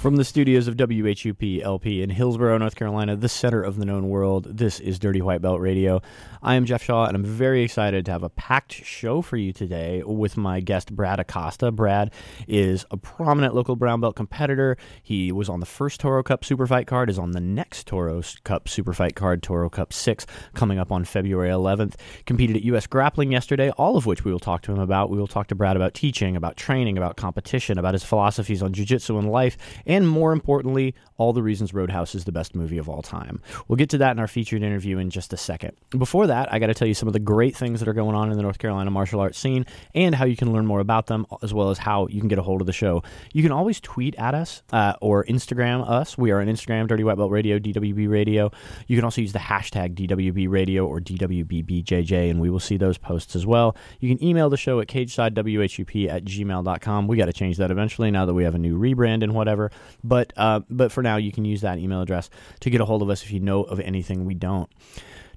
From the studios of WHUP LP in Hillsborough, North Carolina, the center of the known world, this is Dirty White Belt Radio. I am Jeff Shaw, and I'm very excited to have a packed show for you today with my guest, Brad Acosta. Brad is a prominent local brown belt competitor. He was on the first Toro Cup Superfight card, is on the next Toro Cup Superfight card, Toro Cup 6, coming up on February 11th. Competed at U.S. Grappling yesterday, all of which we will talk to him about. We will talk to Brad about teaching, about training, about competition, about his philosophies on jiu jitsu and life, and more importantly, all the reasons Road House is the best movie of all time. We'll get to that in our featured interview in just a second. Before that, I got to tell you some of the great things that are going on in the North Carolina martial arts scene and how you can learn more about them, as well as how you can get a hold of the show. You can always tweet at us uh, or Instagram us. We are on Instagram, Dirty White Belt Radio, DWB Radio. You can also use the hashtag DWB Radio or DWBBJJ, and we will see those posts as well. You can email the show at cagesidewhup at gmail.com. We got to change that eventually now that we have a new rebrand and whatever. But uh, but for now, you can use that email address to get a hold of us if you know of anything we don't.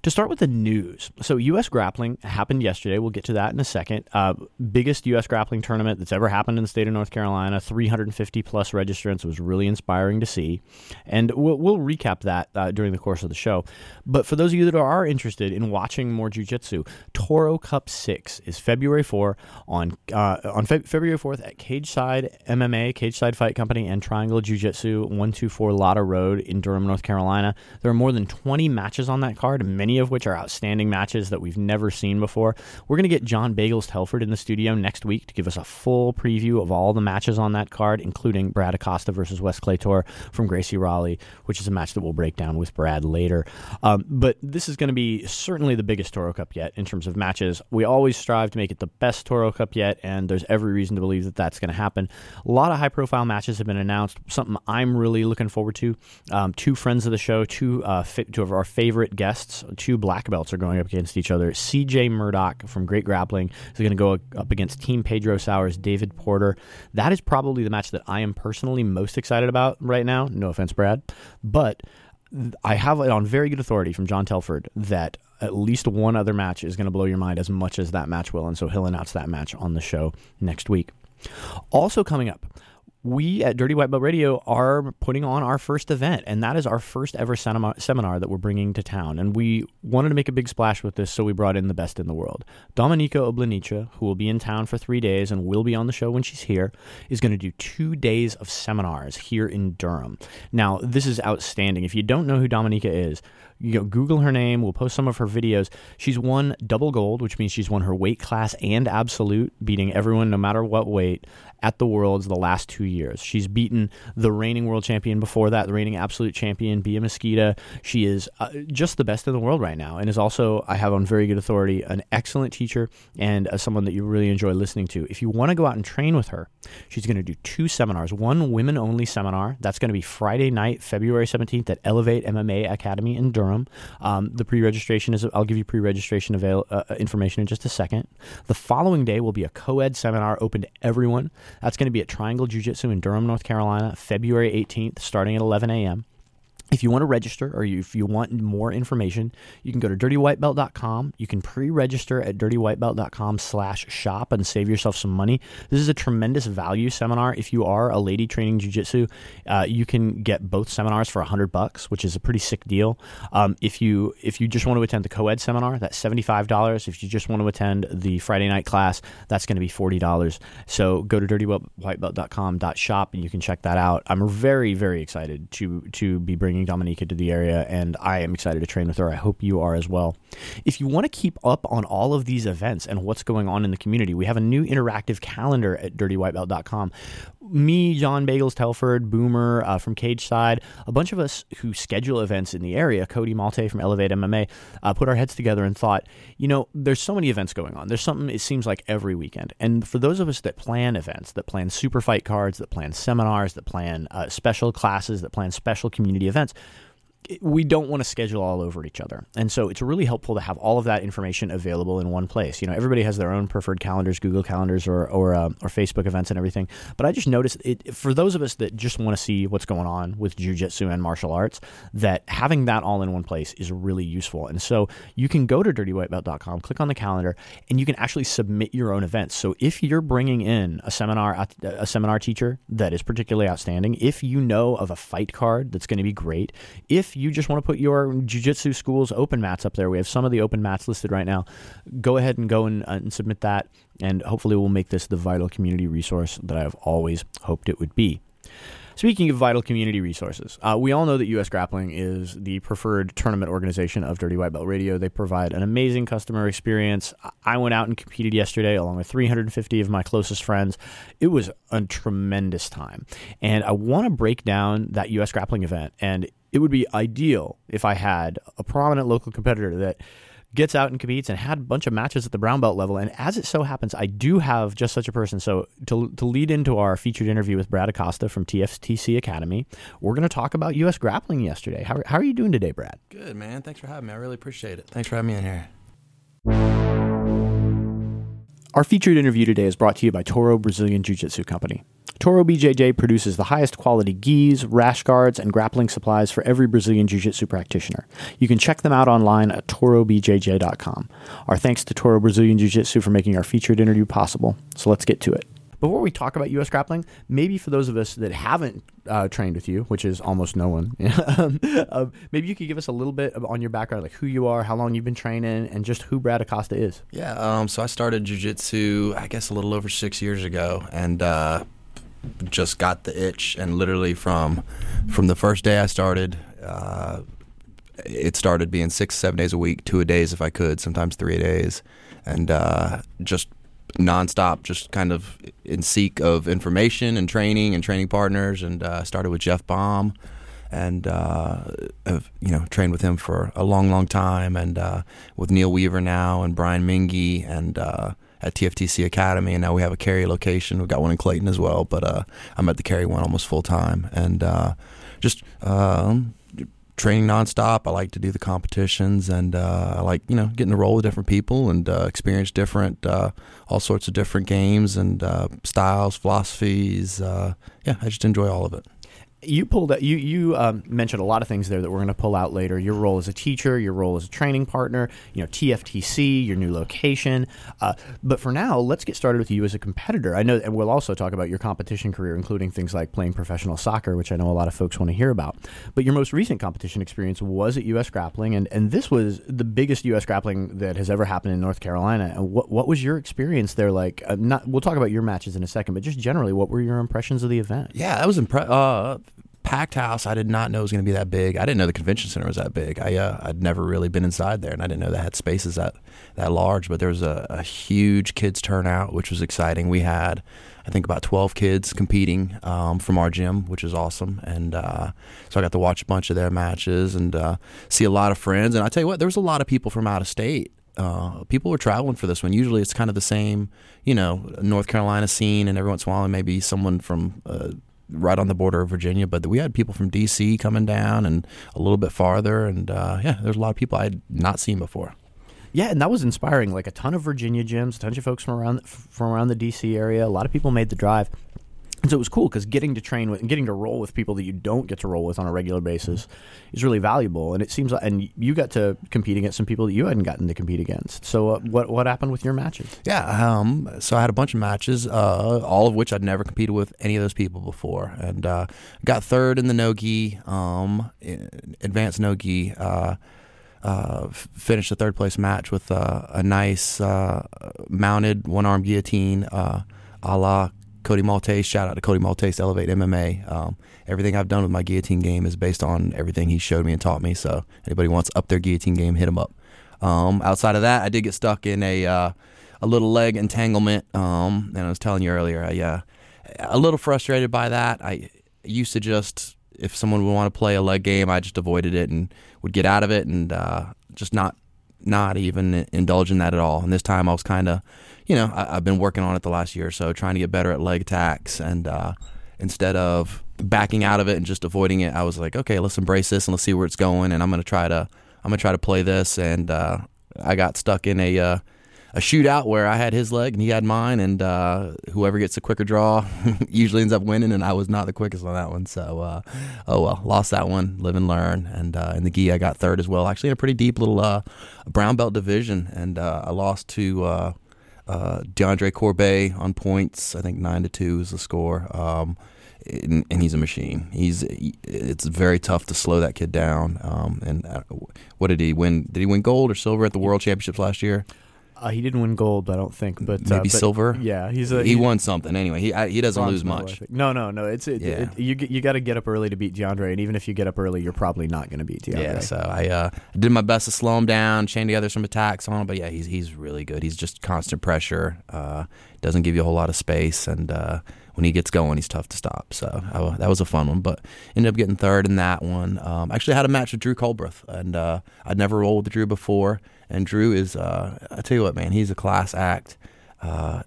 To start with the news, so U.S. grappling happened yesterday. We'll get to that in a second. Uh, biggest U.S. grappling tournament that's ever happened in the state of North Carolina. 350 plus registrants was really inspiring to see, and we'll, we'll recap that uh, during the course of the show. But for those of you that are interested in watching more jiu-jitsu, Toro Cup Six is February 4 on uh, on Fe- February 4th at Cageside MMA, Cageside Fight Company, and Triangle Jiu-Jitsu, 124 Lotta Road in Durham, North Carolina. There are more than 20 matches on that card, many many of which are outstanding matches that we've never seen before. We're going to get John Bagels Telford in the studio next week to give us a full preview of all the matches on that card, including Brad Acosta versus Wes Claytor from Gracie Raleigh, which is a match that we'll break down with Brad later. Um, but this is going to be certainly the biggest Toro Cup yet in terms of matches. We always strive to make it the best Toro Cup yet, and there's every reason to believe that that's going to happen. A lot of high profile matches have been announced, something I'm really looking forward to. Um, two friends of the show, two, uh, fi- two of our favorite guests, two black belts are going up against each other. CJ Murdoch from Great Grappling is going to go up against Team Pedro Sauer's David Porter. That is probably the match that I am personally most excited about right now. No offense, Brad, but I have it on very good authority from John Telford that at least one other match is going to blow your mind as much as that match will, and so he'll announce that match on the show next week. Also coming up, we at Dirty White Belt Radio are putting on our first event, and that is our first ever seminar that we're bringing to town. And we wanted to make a big splash with this, so we brought in the best in the world. Dominyka Obelenyte, who will be in town for three days and will be on the show when she's here, is going to do two days of seminars here in Durham. Now, this is outstanding. If you don't know who Dominyka is, you know, Google her name. We'll post some of her videos. She's won double gold, which means she's won her weight class and absolute, beating everyone no matter what weight at the Worlds the last two years. She's beaten the reigning world champion before that, the reigning absolute champion, Bia Mesquita. She is uh, just the best in the world right now, and is also, I have on very good authority, an excellent teacher and uh, someone that you really enjoy listening to. If you want to go out and train with her, she's going to do two seminars. One women only seminar that's going to be Friday night, February 17th at Elevate MMA Academy in Durham. Um, the pre registration is, I'll give you pre registration avail- uh, uh, information in just a second. The following day will be a co ed seminar open to everyone. That's going to be at Triangle Jiu Jitsu in Durham, North Carolina, February 18th, starting at 11 a.m. If you want to register or if you want more information, you can go to dirtywhitebelt.com. You can pre-register at dirtywhitebelt.com slash shop and save yourself some money. This is a tremendous value seminar. If you are a lady training jiu-jitsu, uh, you can get both seminars for 100 bucks, which is a pretty sick deal. Um, if you if you just want to attend the co-ed seminar, that's $75. If you just want to attend the Friday night class, that's going to be $40. So go to dirtywhitebelt.com shop and you can check that out. I'm very, very excited to to be bringing bringing Dominyka to the area, and I am excited to train with her. I hope you are as well. If you want to keep up on all of these events and what's going on in the community, we have a new interactive calendar at dirtywhitebelt.com. me, John Bagels Telford, Boomer uh, from Cage Side, a bunch of us who schedule events in the area, Cody Malte from Elevate MMA, uh, put our heads together and thought, you know, there's so many events going on. There's something, it seems like every weekend. And for those of us that plan events, that plan super fight cards, that plan seminars, that plan uh, special classes, that plan special community events, we don't want to schedule all over each other. And so it's really helpful to have all of that information available in one place. You know, everybody has their own preferred calendars, Google calendars or or, uh, or Facebook events and everything. But I just noticed it for those of us that just want to see what's going on with jujitsu and martial arts, that having that all in one place is really useful. And so you can go to dirtywhitebelt.com, click on the calendar, and you can actually submit your own events. So if you're bringing in a seminar a seminar teacher that is particularly outstanding, if you know of a fight card that's going to be great, if you just want to put your jiu-jitsu school's open mats up there, we have some of the open mats listed right now. Go ahead and go and, uh, and submit that, and hopefully we'll make this the vital community resource that I've always hoped it would be. Speaking of vital community resources, uh, we all know that US Grappling is the preferred tournament organization of Dirty White Belt Radio. They provide an amazing customer experience. I went out and competed yesterday along with 350 of my closest friends. It was a tremendous time. And I want to break down that US Grappling event. And it would be ideal if I had a prominent local competitor that gets out and competes and had a bunch of matches at the brown belt level. And as it so happens, I do have just such a person. So to, to lead into our featured interview with Brad Acosta from TFTC Academy, we're going to talk about U.S. grappling yesterday. How, how are you doing today, Brad? Good, man. Thanks for having me. I really appreciate it. Thanks for having me in here. Our featured interview today is brought to you by Toro Brazilian Jiu Jitsu Company. Toro BJJ produces the highest quality gis, rash guards, and grappling supplies for every Brazilian Jiu Jitsu practitioner. You can check them out online at torobjj.com. Our thanks to Toro Brazilian Jiu Jitsu for making our featured interview possible. So let's get to it. Before we talk about U.S. grappling, maybe for those of us that haven't uh, trained with you, which is almost no one, um, uh, maybe you could give us a little bit on your background, like who you are, how long you've been training, and just who Brad Acosta is. Yeah, um, so I started jiu-jitsu, I guess, a little over six years ago, and uh, just got the itch, and literally from from the first day I started, uh, it started being six, seven days a week, two a days if I could, sometimes three a days, and uh, just nonstop, just kind of in seek of information and training and training partners, and uh, started with Jeff Baum. And uh, have you know trained with him for a long, long time, and uh, with Neil Weaver now, and Brian Mingy, and uh, at TFTC Academy, and now we have a Cary location. We've got one in Clayton as well, but uh, I'm at the Cary one almost full time, and uh, just um, training nonstop. I like to do the competitions, and uh, I like you know getting to roll with different people and uh, experience different, uh, all sorts of different games and uh, styles, philosophies. yeah, I just enjoy all of it you pulled out, you you um, mentioned a lot of things there that we're going to pull out later. Your role as a teacher, your role as a training partner, you know TFTC, your new location. Uh, but for now, let's get started with you as a competitor. I know, and we'll also talk about your competition career, including things like playing professional soccer, which I know a lot of folks want to hear about. But your most recent competition experience was at U.S. Grappling, and, and this was the biggest U.S. Grappling that has ever happened in North Carolina. And what what was your experience there like? Uh, not we'll talk about your matches in a second, but just generally, what were your impressions of the event? Yeah, I was impressed. Uh, packed house. I did not know it was going to be that big. I didn't know the convention center was that big. I uh, I'd never really been inside there, and I didn't know that had spaces that that large. But there was a, a huge kids turnout, which was exciting. We had, I think, about twelve kids competing um, from our gym, which is awesome. And uh, so I got to watch a bunch of their matches and uh, see a lot of friends. And I tell you what, there was a lot of people from out of state. Uh, people were traveling for this one. Usually, it's kind of the same, you know, North Carolina scene, and every once in a while, maybe someone from uh, right on the border of Virginia. But we had people from D.C. coming down and a little bit farther, and uh, yeah, there's a lot of people I had not seen before. Yeah, and that was inspiring. Like a ton of Virginia gyms, a ton of folks from around from around the D.C. area. A lot of people made the drive. And so it was cool because getting to train with and getting to roll with people that you don't get to roll with on a regular basis is really valuable. And it seems like, and you got to compete against some people that you hadn't gotten to compete against. So uh, what what happened with your matches? Yeah, um, so I had a bunch of matches, uh, all of which I'd never competed with any of those people before, and uh, got third in the no gi, um, advanced no gi. Uh, uh, finished the third place match with uh, a nice uh, mounted one arm guillotine, uh, a la Cody Maltese. Shout out to Cody Maltese, Elevate MMA. Um, everything I've done with my guillotine game is based on everything he showed me and taught me. So anybody wants up their guillotine game, hit him up. Um, outside of that, I did get stuck in a uh, a little leg entanglement. Um, and I was telling you earlier, I, uh, a little frustrated by that. I used to just if someone would want to play a leg game, I just avoided it and would get out of it and uh, just not not even indulge in that at all. And this time I was kind of, you know, I, have been working on it the last year or so, trying to get better at leg attacks. And uh, instead of backing out of it and just avoiding it, I was like, okay, let's embrace this and let's see where it's going. And I'm gonna try to I'm gonna try to play this. And uh, I got stuck in a uh, a shootout where I had his leg and he had mine, and uh, whoever gets the quicker draw usually ends up winning. And I was not the quickest on that one, so uh, oh well, lost that one. Live and learn. And uh, in the gi, I got third as well. Actually, in a pretty deep little uh, brown belt division, and uh, I lost to. Uh, DeAndre Corbe on points, I think nine to two is the score. Um, and, and, he's a machine. He's it's very tough to slow that kid down. Um, and what did he win? Did he win gold or silver at the World Championships last year? Uh, he didn't win gold, I don't think, but maybe uh, but silver. Yeah, he's a, he, he, won something anyway. He I, he doesn't lose much. No, no, no. It's it, yeah. It, you you got to get up early to beat DeAndre, and even if you get up early, you're probably not going to beat DeAndre. Yeah, so I uh, did my best to slow him down, chain together some attacks on him, but yeah, he's he's really good. He's just constant pressure. Uh, doesn't give you a whole lot of space, and uh, when he gets going, he's tough to stop. So I, that was a fun one, but ended up getting third in that one. Um, actually, I had a match with Drew Culbreth, and uh, I'd never rolled with Drew before. And Drew is, uh, I tell you what, man, he's a class act. Uh,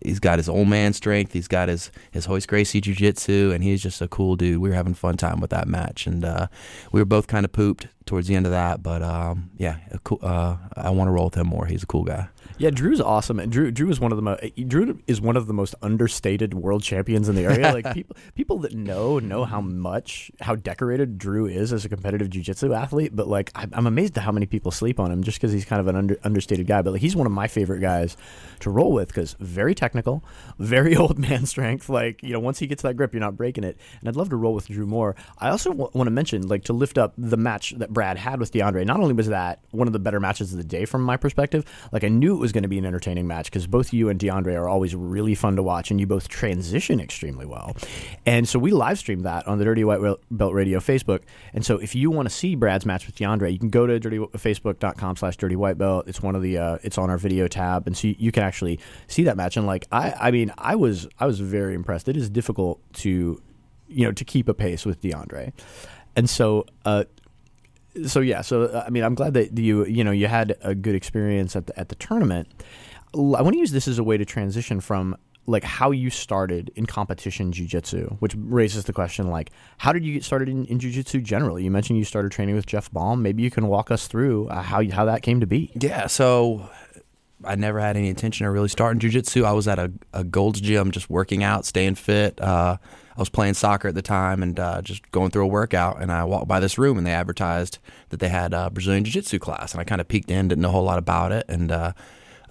he's got his old man strength. He's got his his Royce Gracie jiu jitsu, and he's just a cool dude. We were having fun time with that match, and uh, we were both kind of pooped towards the end of that. But um, yeah, cool, uh, I want to roll with him more. He's a cool guy. Yeah, Drew's awesome. And Drew Drew is one of the most Drew is one of the most understated world champions in the area. like people people that know know how much how decorated Drew is as a competitive jiu-jitsu athlete, but like I'm amazed at how many people sleep on him just cuz he's kind of an under, understated guy, but like he's one of my favorite guys to roll with cuz very technical, very old man strength, like, you know, once he gets that grip, you're not breaking it. And I'd love to roll with Drew more. I also w- want to mention like to lift up the match that Brad had with DeAndre. Not only was that one of the better matches of the day from my perspective, like I knew it was going to be an entertaining match because both you and DeAndre are always really fun to watch, and you both transition extremely well. And so we live streamed that on the Dirty White Belt Radio Facebook. And so if you want to see Brad's match with DeAndre, you can go to dirty, facebook.com slash dirty white belt. It's one of the uh, it's on our video tab, and so you, you can actually see that match. And like I, I mean, I was I was very impressed. It is difficult to you know to keep a pace with DeAndre, and so. Uh, so yeah, so uh, I mean, I'm glad that you you know you had a good experience at the at the tournament. I want to use this as a way to transition from like how you started in competition jiu-jitsu which raises the question like how did you get started in, in jiu-jitsu generally? You mentioned you started training with jeff baum. Maybe you can walk us through uh, how, how that came to be. Yeah so i never had any intention of really starting jiu-jitsu. I was at a, a gold's gym just working out staying fit uh, I was playing soccer at the time and uh, just going through a workout, and I walked by this room and they advertised that they had a Brazilian Jiu Jitsu class, and I kind of peeked in, didn't know a whole lot about it, and uh,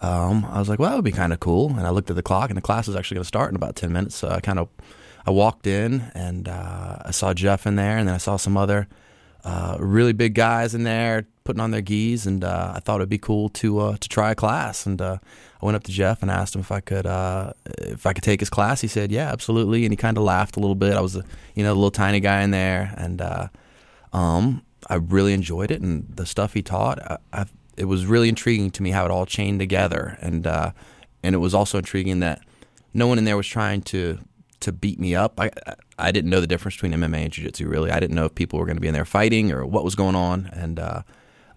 um, I was like, well, that would be kind of cool. And I looked at the clock, and the class was actually going to start in about ten minutes. So I kind of I walked in and uh, I saw Jeff in there, and then I saw some other uh, really big guys in there putting on their gis, and uh, I thought it'd be cool to uh, to try a class. And uh, I went up to Jeff and asked him if I could uh, if I could take his class. He said, "Yeah, absolutely." And he kind of laughed a little bit. I was, you know, the little tiny guy in there, and um, I really enjoyed it. And the stuff he taught, I, I, it was really intriguing to me how it all chained together. And and it was also intriguing that no one in there was trying to to beat me up. I I didn't know the difference between MMA and jiu-jitsu really. I didn't know if people were going to be in there fighting or what was going on, and uh,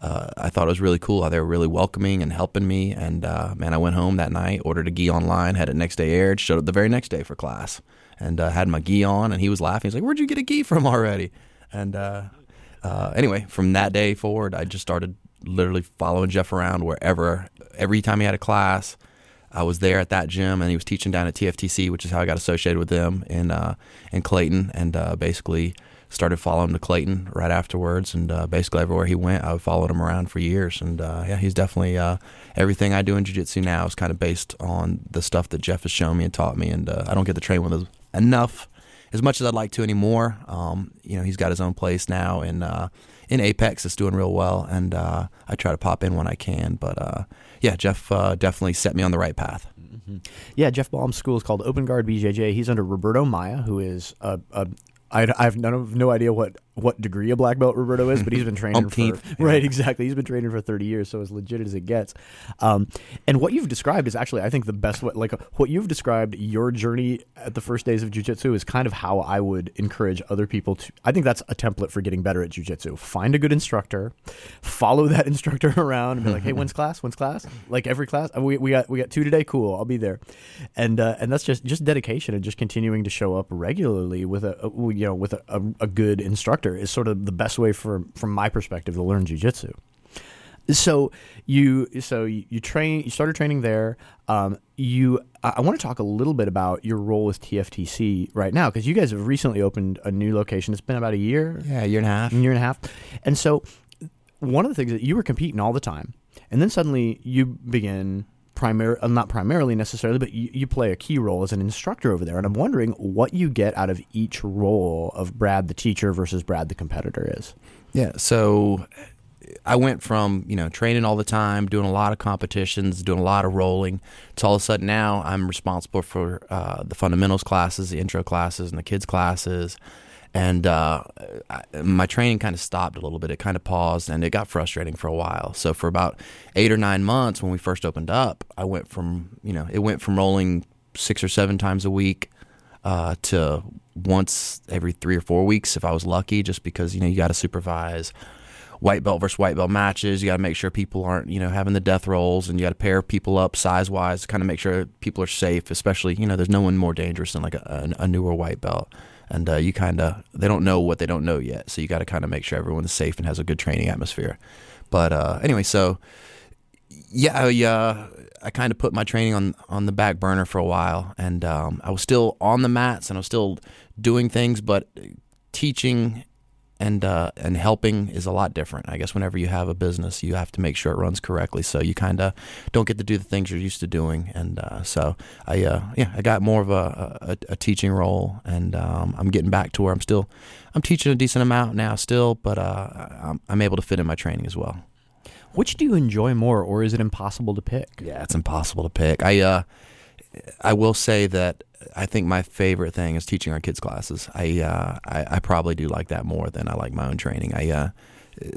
uh, I thought it was really cool. How they were really welcoming and helping me. And uh, man, I went home that night, ordered a gi online, had it next day aired, showed up the very next day for class, and uh, had my gi on. And he was laughing. He's like, "Where'd you get a gi from already?" And uh, uh, anyway, from that day forward, I just started literally following Jeff around wherever. Every time he had a class, I was there at that gym, and he was teaching down at TFTC, which is how I got associated with them in uh, in Clayton, and basically started following to Clayton right afterwards, and uh, basically everywhere he went, I followed him around for years. And uh, yeah, he's definitely uh, everything I do in jiu-jitsu now is kind of based on the stuff that Jeff has shown me and taught me. And uh, I don't get to train with him enough, as much as I'd like to anymore. Um, you know, he's got his own place now in uh, in Apex. It's doing real well, and uh, I try to pop in when I can. But yeah, Jeff definitely set me on the right path. Mm-hmm. Yeah, Jeff Baum's school is called Open Guard BJJ. He's under Roberto Maya, who is a, a I, I have none of, no idea what what degree a black belt Roberto is, but he's been training for Umpteenth, right exactly. He's been training for thirty years, so as legit as it gets. Um, and what you've described is actually, I think, the best way. Like what you've described, your journey at the first days of jujitsu is kind of how I would encourage other people to. I think that's a template for getting better at jujitsu. Find a good instructor, follow that instructor around, and be like, "Hey, when's class? When's class? Like every class? Oh, we, we got we got two today. Cool, I'll be there." And uh, and that's just just dedication and just continuing to show up regularly with a, a you know with a, a, a good instructor is sort of the best way for from my perspective to learn jujitsu. So you so you, you train you started training there. Um, you I, I want to talk a little bit about your role with TFTC right now because you guys have recently opened a new location. It's been about a year, Yeah, a year and a half. a year and a half, and so one of the things that you were competing all the time, and then suddenly you begin primary, uh, not primarily necessarily, but you, you play a key role as an instructor over there. And I'm wondering what you get out of each role of Brad the teacher versus Brad the competitor is. Yeah, so I went from you know training all the time, doing a lot of competitions, doing a lot of rolling, to all of a sudden now I'm responsible for uh, the fundamentals classes, the intro classes, and the kids classes. And uh, I, my training kind of stopped a little bit. It kind of paused, and it got frustrating for a while. So for about eight or nine months, when we first opened up, I went from you know it went from rolling six or seven times a week uh, to once every three or four weeks if I was lucky, just because you know you got to supervise white belt versus white belt matches. You got to make sure people aren't you know having the death rolls, and you got to pair people up size wise to kind of make sure people are safe. Especially you know there's no one more dangerous than like a, a newer white belt. And uh, you kind of they don't know what they don't know yet, so you got to kind of make sure everyone's safe and has a good training atmosphere. But uh, anyway, so yeah, I, uh, I kind of put my training on on the back burner for a while, and um, I was still on the mats and I was still doing things, but teaching and uh, and helping is a lot different. I guess whenever you have a business, you have to make sure it runs correctly, so you kind of don't get to do the things you're used to doing. And uh, so I uh, yeah, I got more of a, a, a teaching role, and um, I'm getting back to where I'm still I'm teaching a decent amount now still, but uh, I'm, I'm able to fit in my training as well. Which do you enjoy more, or is it impossible to pick? Yeah, it's impossible to pick. I uh, I will say that I think my favorite thing is teaching our kids classes. I uh, I, I probably do like that more than I like my own training. I uh,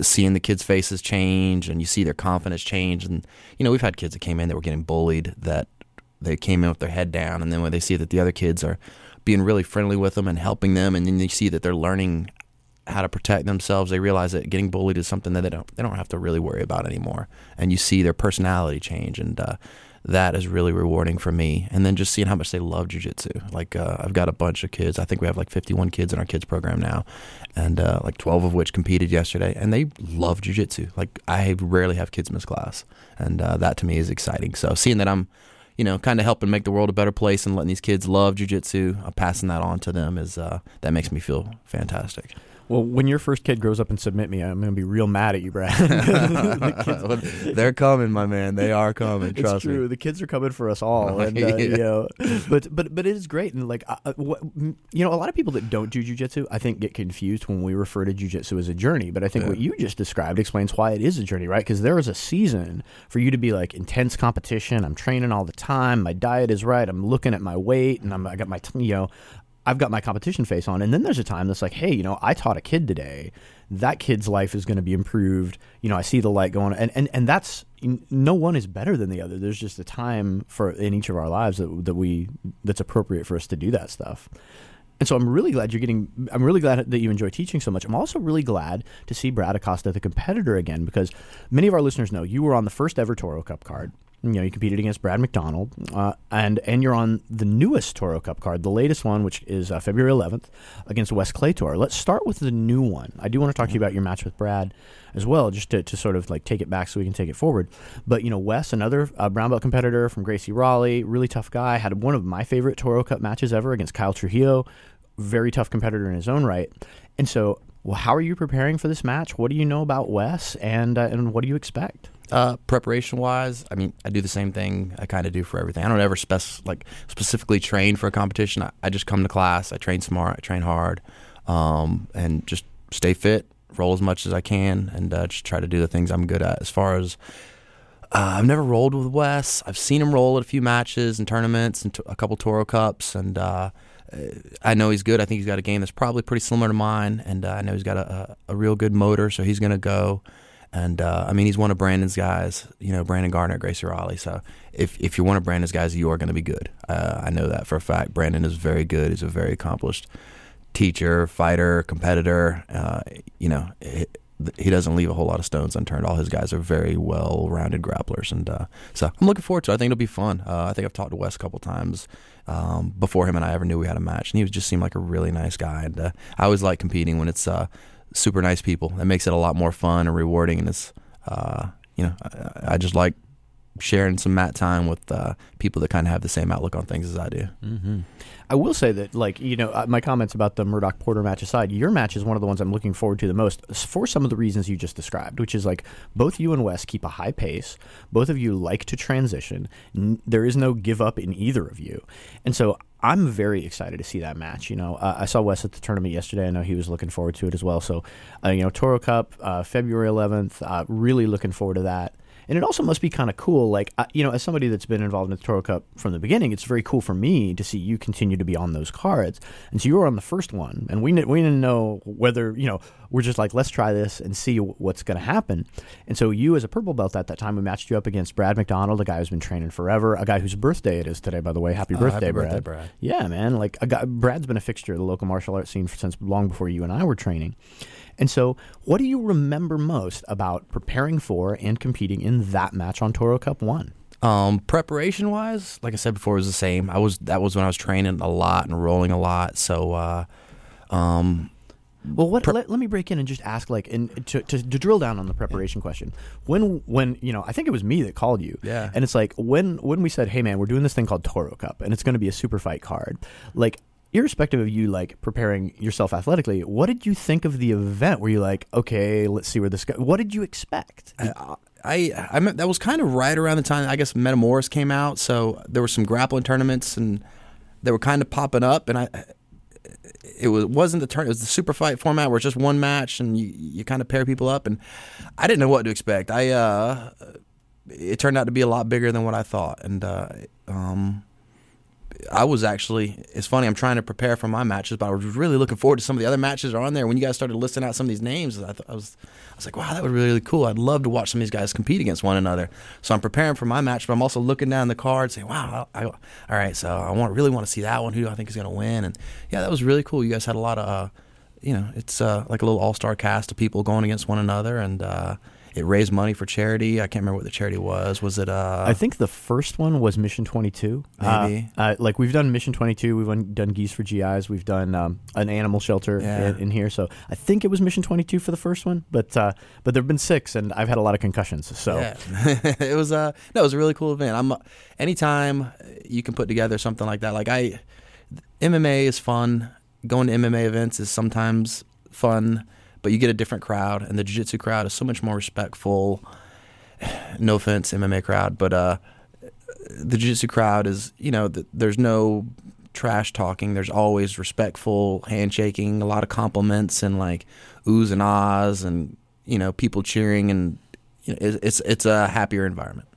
seeing the kids' faces change and you see their confidence change, and you know we've had kids that came in that were getting bullied that they came in with their head down, and then when they see that the other kids are being really friendly with them and helping them, and then you see that they're learning how to protect themselves. They realize that getting bullied is something that they don't they don't have to really worry about anymore. And you see their personality change, and uh, that is really rewarding for me. And then just seeing how much they love jujitsu. Like uh, I've got a bunch of kids. I think we have like 51 kids in our kids program now, and uh, like 12 of which competed yesterday, and they love jujitsu. Like I rarely have kids miss class, and uh, that to me is exciting. So seeing that I'm you know, kind of helping make the world a better place and letting these kids love jujitsu, uh, passing that on to them is uh, that makes me feel fantastic. Well, when your first kid grows up and submit me, I'm going to be real mad at you, Brad. the kids, They're coming, my man. They are coming. it's Trust true. me. The kids are coming for us all, and uh, you know, but but but it is great. And like, uh, what, you know, a lot of people that don't do jujitsu, I think, get confused when we refer to jujitsu as a journey. But I think Yeah. what you just described explains why it is a journey, right? Because there is a season for you to be like intense competition. I'm training all the time. My diet is right. I'm looking at my weight, and I'm I got my you know. I've got my competition face on. And then there's a time that's like, hey, you know, I taught a kid today. That kid's life is going to be improved. You know, I see the light going, and and and that's no one is better than the other. There's just a time for in each of our lives that that we that's appropriate for us to do that stuff. And so I'm really glad you're getting. I'm really glad that you enjoy teaching so much. I'm also really glad to see Brad Acosta, the competitor, again, because many of our listeners know you were on the first ever Toro Cup card. You know, you competed against Brad McDonald, uh, and and you're on the newest Toro Cup card, the latest one, which is uh, February 11th against Wes Claytor. Let's start with the new one. I do want to talk to you about your match with Brad as well, just to, to sort of like take it back so we can take it forward. But you know, Wes, another uh, brown belt competitor from Gracie Raleigh, really tough guy, had one of my favorite Toro Cup matches ever against Kyle Trujillo. Very tough competitor in his own right. And so, well, how are you preparing for this match? What do you know about Wes, and uh, and what do you expect? Uh, preparation wise, I mean, I do the same thing I kind of do for everything. I don't ever spec like specifically train for a competition. I, I just come to class, I train smart, I train hard, um, and just stay fit, roll as much as I can, and uh, just try to do the things I'm good at. As far as uh, I've never rolled with Wes. I've seen him roll at a few matches and tournaments and t- a couple Toro Cups, and uh, I know he's good. I think he's got a game that's probably pretty similar to mine, and uh, I know he's got a, a, a real good motor, so he's going to go. And uh, I mean, he's one of Brandon's guys. You know, Brandon Gardner, Gracie Raleigh. So if if you're one of Brandon's guys, you are going to be good. Uh, I know that for a fact. Brandon is very good. He's a very accomplished teacher, fighter, competitor. Uh, you know, it, he doesn't leave a whole lot of stones unturned. All his guys are very well-rounded grapplers, and uh, so I'm looking forward to. it. I think it'll be fun. Uh, I think I've talked to Wes a couple times um, before him and I ever knew we had a match, and he just seemed like a really nice guy. And uh, I always like competing when it's uh, super nice people. It makes it a lot more fun and rewarding, and it's uh, you know I, I, just like sharing some mat time with uh, people that kind of have the same outlook on things as I do. Mm-hmm. I will say that, like you know, uh, my comments about the Murdoch Porter match aside, your match is one of the ones I'm looking forward to the most for some of the reasons you just described, which is like both you and Wes keep a high pace. Both of you like to transition. N- there is no give up in either of you, and so I'm very excited to see that match. You know, uh, I saw Wes at the tournament yesterday. I know he was looking forward to it as well. So, uh, you know, Toro Cup, uh, February 11th. Uh, really looking forward to that. And it also must be kind of cool. Like, you know, as somebody that's been involved in the Toro Cup from the beginning, it's very cool for me to see you continue to be on those cards. And so you were on the first one, and we, we didn't know whether, you know, we're just like, let's try this and see what's going to happen. And so you, as a purple belt at that time, we matched you up against Brad McDonald, a guy who's been training forever, a guy whose birthday it is today, by the way. Happy oh, birthday, happy Brad. birthday, Brad. Yeah, man. Like, a guy, Brad's been a fixture of the local martial arts scene since long before you and I were training. And so, what do you remember most about preparing for and competing in that match on Toro Cup One? Um, preparation wise, like I said before, it was the same. I was that was when I was training a lot and rolling a lot. So, uh, um, well, what? Pre- let, let, me break in and just ask, like, and to, to, to drill down on the preparation question. When when you know, I think it was me that called you. Yeah. And it's like when when we said, hey man, we're doing this thing called Toro Cup, and it's going to be a super fight card. Like, irrespective of you like preparing yourself athletically, what did you think of the event? Were you like, okay, let's see where this goes? What did you expect? I, I, that was kind of right around the time I guess Metamoris came out, so there were some grappling tournaments and they were kind of popping up, and I. It was wasn't the turn. It was the super fight format where it's just one match and you you kind of pair people up, and I didn't know what to expect. I uh, it turned out to be a lot bigger than what I thought, and uh, um, I was actually it's funny I'm trying to prepare for my matches, but I was really looking forward to some of the other matches that are on there. When you guys started listing out some of these names, I, I was I was like, wow, that would be really cool. I'd love to watch some of these guys compete against one another. So I'm preparing for my match, but I'm also looking down the card, saying, wow, I, I, all right, so I want really want to see that one. Who do I think is going to win? And yeah, that was really cool. You guys had a lot of, uh, you know, it's uh, like a little all star cast of people going against one another, and. Uh, it raised money for charity. I can't remember what the charity was. Was it? Uh, I think the first one was Mission Twenty Two. Maybe. Uh, uh, like we've done Mission Twenty Two. We've done Geese for GIs. We've done um, an animal shelter yeah. in, in, here. So I think it was Mission Twenty Two for the first one. But uh, but there've been six, and I've had a lot of concussions. So yeah. it was uh no, it was a really cool event. I'm anytime you can put together something like that. Like I, MMA is fun. Going to MMA events is sometimes fun but you get a different crowd, and the jiu-jitsu crowd is so much more respectful. No offense, MMA crowd, but uh, the jiu-jitsu crowd is, you know, the, there's no trash talking. There's always respectful handshaking, a lot of compliments, and like oohs and ahs, and you know, people cheering, and you know, it's, it's a happier environment.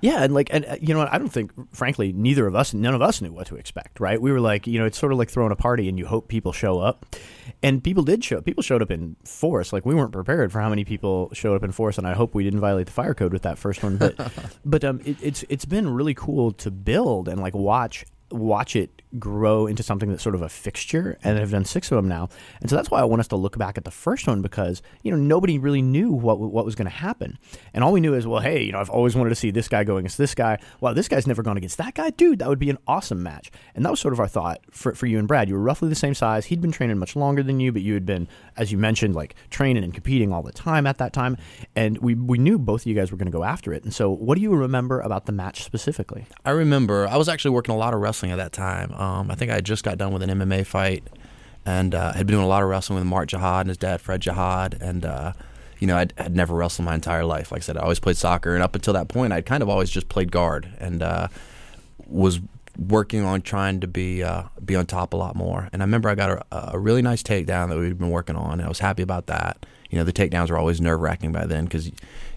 Yeah, and like, and uh, you know, what? I don't think, frankly, neither of us, none of us knew what to expect. Right? We were like, you know, it's sort of like throwing a party, and you hope people show up, and people did show. People showed up in force. Like we weren't prepared for how many people showed up in force, and I hope we didn't violate the fire code with that first one. But, but um, it, it's it's been really cool to build and like watch watch it grow into something that's sort of a fixture and I've done six of them now. And so that's why I want us to look back at the first one because, you know, nobody really knew what what was going to happen. And all we knew is, well, hey, you know, I've always wanted to see this guy go against this guy. Wow, this guy's never gone against that guy. Dude, that would be an awesome match. And that was sort of our thought for, for you and Brad. You were roughly the same size. He'd been training much longer than you, but you had been, as you mentioned, like training and competing all the time at that time. And we, we knew both of you guys were going to go after it. And so what do you remember about the match specifically? I remember I was actually working a lot of wrestling at that time. Um, I think I just got done with an MMA fight and uh, had been doing a lot of wrestling with Mark Jihad and his dad, Fred Jihad. And, uh, you know, I'd, I'd, never wrestled my entire life. Like I said, I always played soccer. And up until that point, I'd kind of always just played guard and uh, was working on trying to be uh, be on top a lot more. And I remember I got a, a really nice takedown that we'd been working on, and I was happy about that. You know, the takedowns were always nerve wracking by then because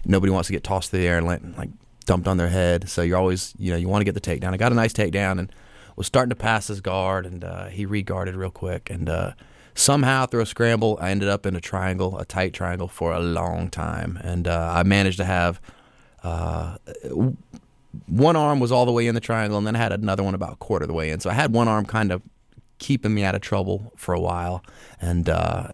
nobody wants to get tossed through the air and like dumped on their head. So you're always, you know, you want to get the takedown. I got a nice takedown and was starting to pass his guard, and uh, he reguarded real quick, and uh, somehow through a scramble, I ended up in a triangle, a tight triangle, for a long time, and uh, I managed to have. Uh, one arm was all the way in the triangle, and then I had another one about a quarter of the way in. So I had one arm kind of keeping me out of trouble for a while, and uh,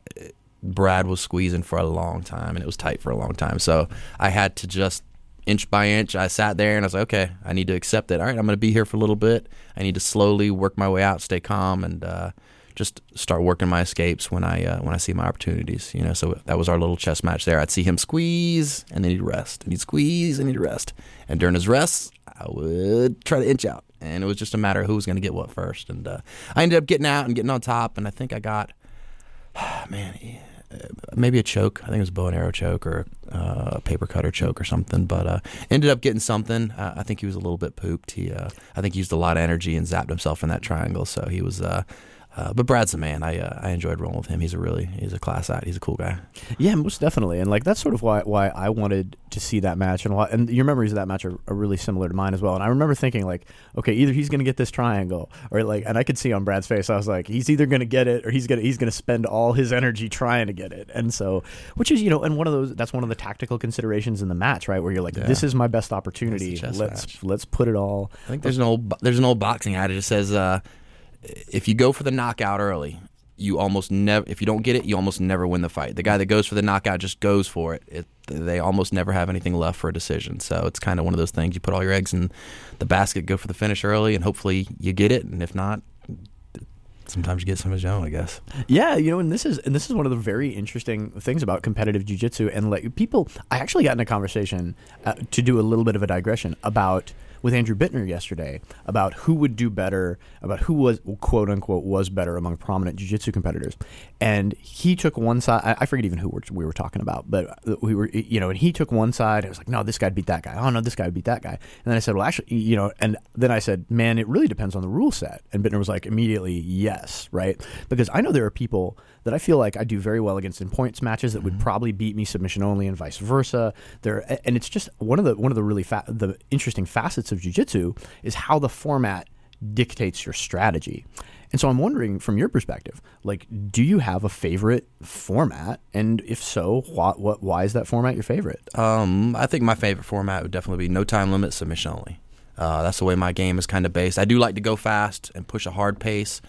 Brad was squeezing for a long time, and it was tight for a long time. So I had to just inch by inch. I sat there and I was like, okay, I need to accept it. All right, I'm going to be here for a little bit. I need to slowly work my way out, stay calm, and uh, just start working my escapes when I uh, when I see my opportunities. You know, so that was our little chess match there. I'd see him squeeze, and then he'd rest, and he'd squeeze, and he'd rest. And during his rests, I would try to inch out, and it was just a matter of who was going to get what first. And uh, I ended up getting out and getting on top, and I think I got, man, maybe a choke. I think it was a bow and arrow choke or uh, a paper cutter choke or something. But uh, ended up getting something. Uh, I think he was a little bit pooped. He, uh, I think he used a lot of energy and zapped himself in that triangle. So he was uh, but Brad's a man. I uh, I enjoyed rolling with him. He's a really he's a class act. He's a cool guy. Yeah, most definitely. And like that's sort of why why I wanted to see that match and why, and your memories of that match are, are really similar to mine as well. And I remember thinking like, okay, either he's going to get this triangle or like, and I could see on Brad's face, I was like, he's either going to get it or he's gonna he's gonna spend all his energy trying to get it. And so, which is you know, and one of those that's one of the tactical considerations in the match, right? Where you're like, yeah. this is my best opportunity. Let's match. let's put it all. I think there's an old there's an old boxing adage that says. Uh, if you go for the knockout early, you almost never if you don't get it you almost never win the fight the guy that goes for the knockout just goes for it, it they almost never have anything left for a decision so it's kind of one of those things you put all your eggs in the basket go for the finish early and hopefully you get it and if not sometimes you get some of your own, I guess. Yeah, you know, and this is and this is one of the very interesting things about competitive jiu-jitsu and like people. I actually got in a conversation uh, to do a little bit of a digression about with Andrew Bittner yesterday about who would do better, about who was quote unquote was better among prominent jiu-jitsu competitors, and he took one side. I forget even who we were talking about, but we were you know, and he took one side. I was like, no, this guy beat that guy. Oh no, this guy beat that guy. And then I said, well, actually, you know, and then I said, man, it really depends on the rule set. And Bittner was like, immediately, yes, right, because I know there are people that I feel like I do very well against in points matches that would mm-hmm. probably beat me submission only and vice versa. There and it's just one of the one of the really fa- the interesting facets of jiu-jitsu is how the format dictates your strategy. And so I'm wondering from your perspective, like do you have a favorite format and if so, what, what why is that format your favorite? Um, I think my favorite format would definitely be no time limit submission only. Uh, that's the way my game is kind of based. I do like to go fast and push a hard pace,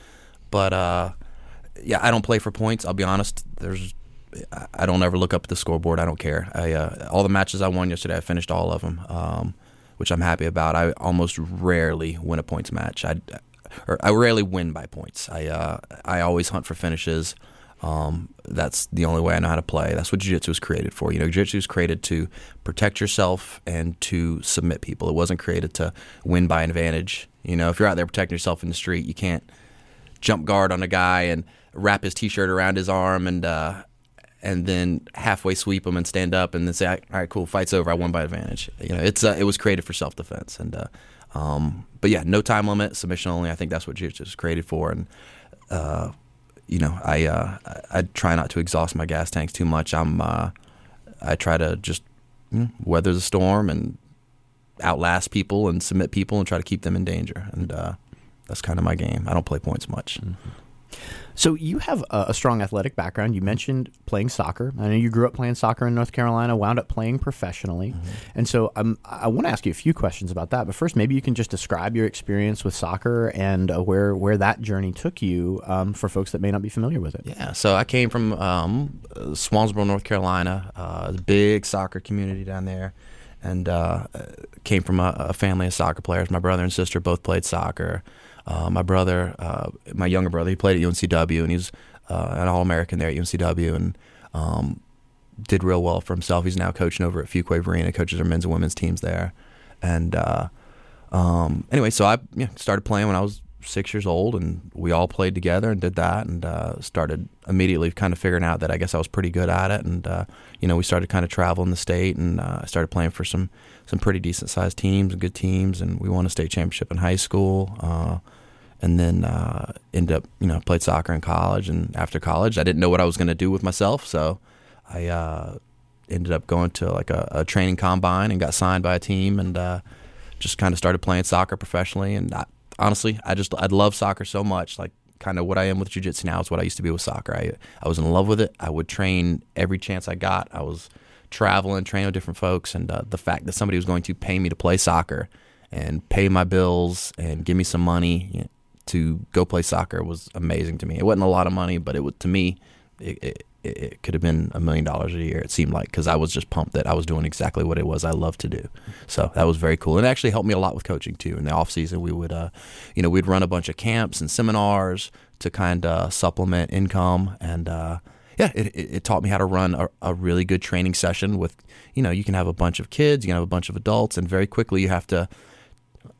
but uh, yeah, I don't play for points. I'll be honest. There's I don't ever look up the scoreboard. I don't care. I uh, all the matches I won yesterday, I finished all of them, um, which I'm happy about. I almost rarely win a points match. I or I rarely win by points. I uh, I always hunt for finishes. Um, that's the only way I know how to play. That's what jiu-jitsu was created for. You know, jiu-jitsu was created to protect yourself and to submit people. It wasn't created to win by advantage. You know, if you're out there protecting yourself in the street, you can't jump guard on a guy and wrap his t-shirt around his arm and uh, and then halfway sweep him and stand up and then say, "All right, cool, fight's over. I won by advantage." You know, it's uh, it was created for self defense and. Uh, um, but yeah, no time limit, submission only. I think that's what jiu-jitsu is created for, and uh, you know, I uh, I try not to exhaust my gas tanks too much. I'm uh, I try to just you know, weather the storm and outlast people and submit people and try to keep them in danger. And uh, that's kind of my game. I don't play points much. Mm-hmm. So you have a, a, strong athletic background. You mentioned playing soccer. I know you grew up playing soccer in North Carolina, wound up playing professionally, mm-hmm. and so um, I want to ask you a few questions about that. But first, maybe you can just describe your experience with soccer and uh, where where that journey took you um, for folks that may not be familiar with it. Yeah, so I came from um, Swansboro, North Carolina, uh, a big soccer community down there and uh, came from a, a, family of soccer players. My brother and sister both played soccer. Uh, my brother, uh, my younger brother, he played at UNCW and he's uh, an All American there at UNCW and um, did real well for himself. He's now coaching over at Fuquay Varina, coaches our men's and women's teams there. And uh, um, anyway, so I yeah, started playing when I was six years old, and we all played together and did that, and uh, started immediately kind of figuring out that I guess I was pretty good at it, and uh, you know we started kind of traveling the state, and I started playing for some some pretty decent sized teams and good teams, and we won a state championship in high school. And then uh, ended up you know played soccer in college and after college i didn't know what i was going to do with myself so i uh, ended up going to like a, a, training combine and got signed by a team and uh, just kind of started playing soccer professionally and I, honestly, I just I love soccer so much. Like kind of what I am with jiu-jitsu now is what I used to be with soccer. I I was in love with it. I would train every chance I got. I was traveling, training with different folks, and uh, the fact that somebody was going to pay me to play soccer and pay my bills and give me some money to go play soccer was amazing to me. It wasn't a lot of money, but it was to me. It, it, it could have been a million dollars a year. It seemed like because I was just pumped that I was doing exactly what it was I loved to do. So that was very cool, and it actually helped me a lot with coaching too. In the off season, we would, uh, you know, we'd run a bunch of camps and seminars to kind of supplement income, and uh, yeah, it, it, it, taught me how to run a, a, really good training session. With you know, you can have a bunch of kids, you can have a bunch of adults, and very quickly you have to.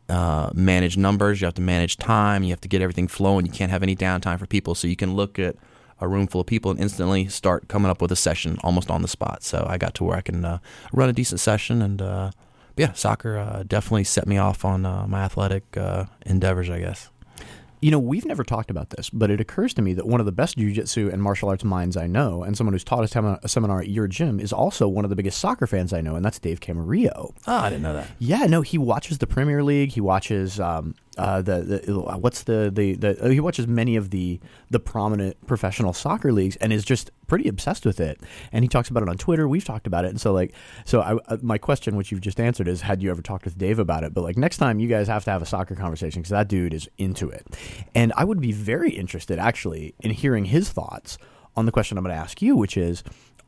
Uh, manage numbers, you have to manage time, you have to get everything flowing. You can't have any downtime for people. So you can look at a room full of people and instantly start coming up with a session almost on the spot. So I got to where I can uh, run a decent session and uh, yeah, soccer uh, definitely set me off on uh, my athletic uh, endeavors, I guess. You know, we've never talked about this, but it occurs to me that one of the best jujitsu and martial arts minds I know, and someone who's taught a, seminar at your gym, is also one of the biggest soccer fans I know, and that's Dave Camarillo. Oh, I didn't know that. Yeah, no, he watches the Premier League. He watches um, uh, the, the what's the the, the uh, he watches many of the the prominent professional soccer leagues and is just pretty obsessed with it. And he talks about it on Twitter. We've talked about it, and so like so I, uh, my question, which you've just answered, is had you ever talked with Dave about it? But like next time, you guys have to have a soccer conversation because that dude is into it, and I would be very interested actually in hearing his thoughts on the question I'm going to ask you, which is.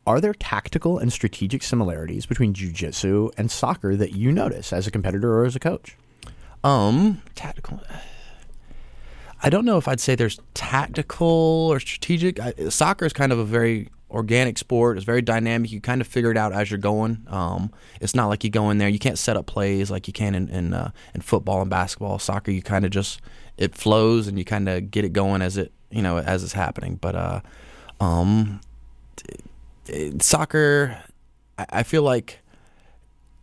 Are there tactical and strategic similarities between jujitsu and soccer that you notice as a competitor or as a coach? Um, tactical. I don't know if I'd say there's tactical or strategic. I, soccer is kind of a very organic sport. It's very dynamic. You kind of figure it out as you're going. Um, it's not like you go in there. You can't set up plays like you can in in, uh, in football and basketball. Soccer, you kind of just it flows and you kind of get it going as it you know as it's happening. But uh, um, soccer, I, I, feel like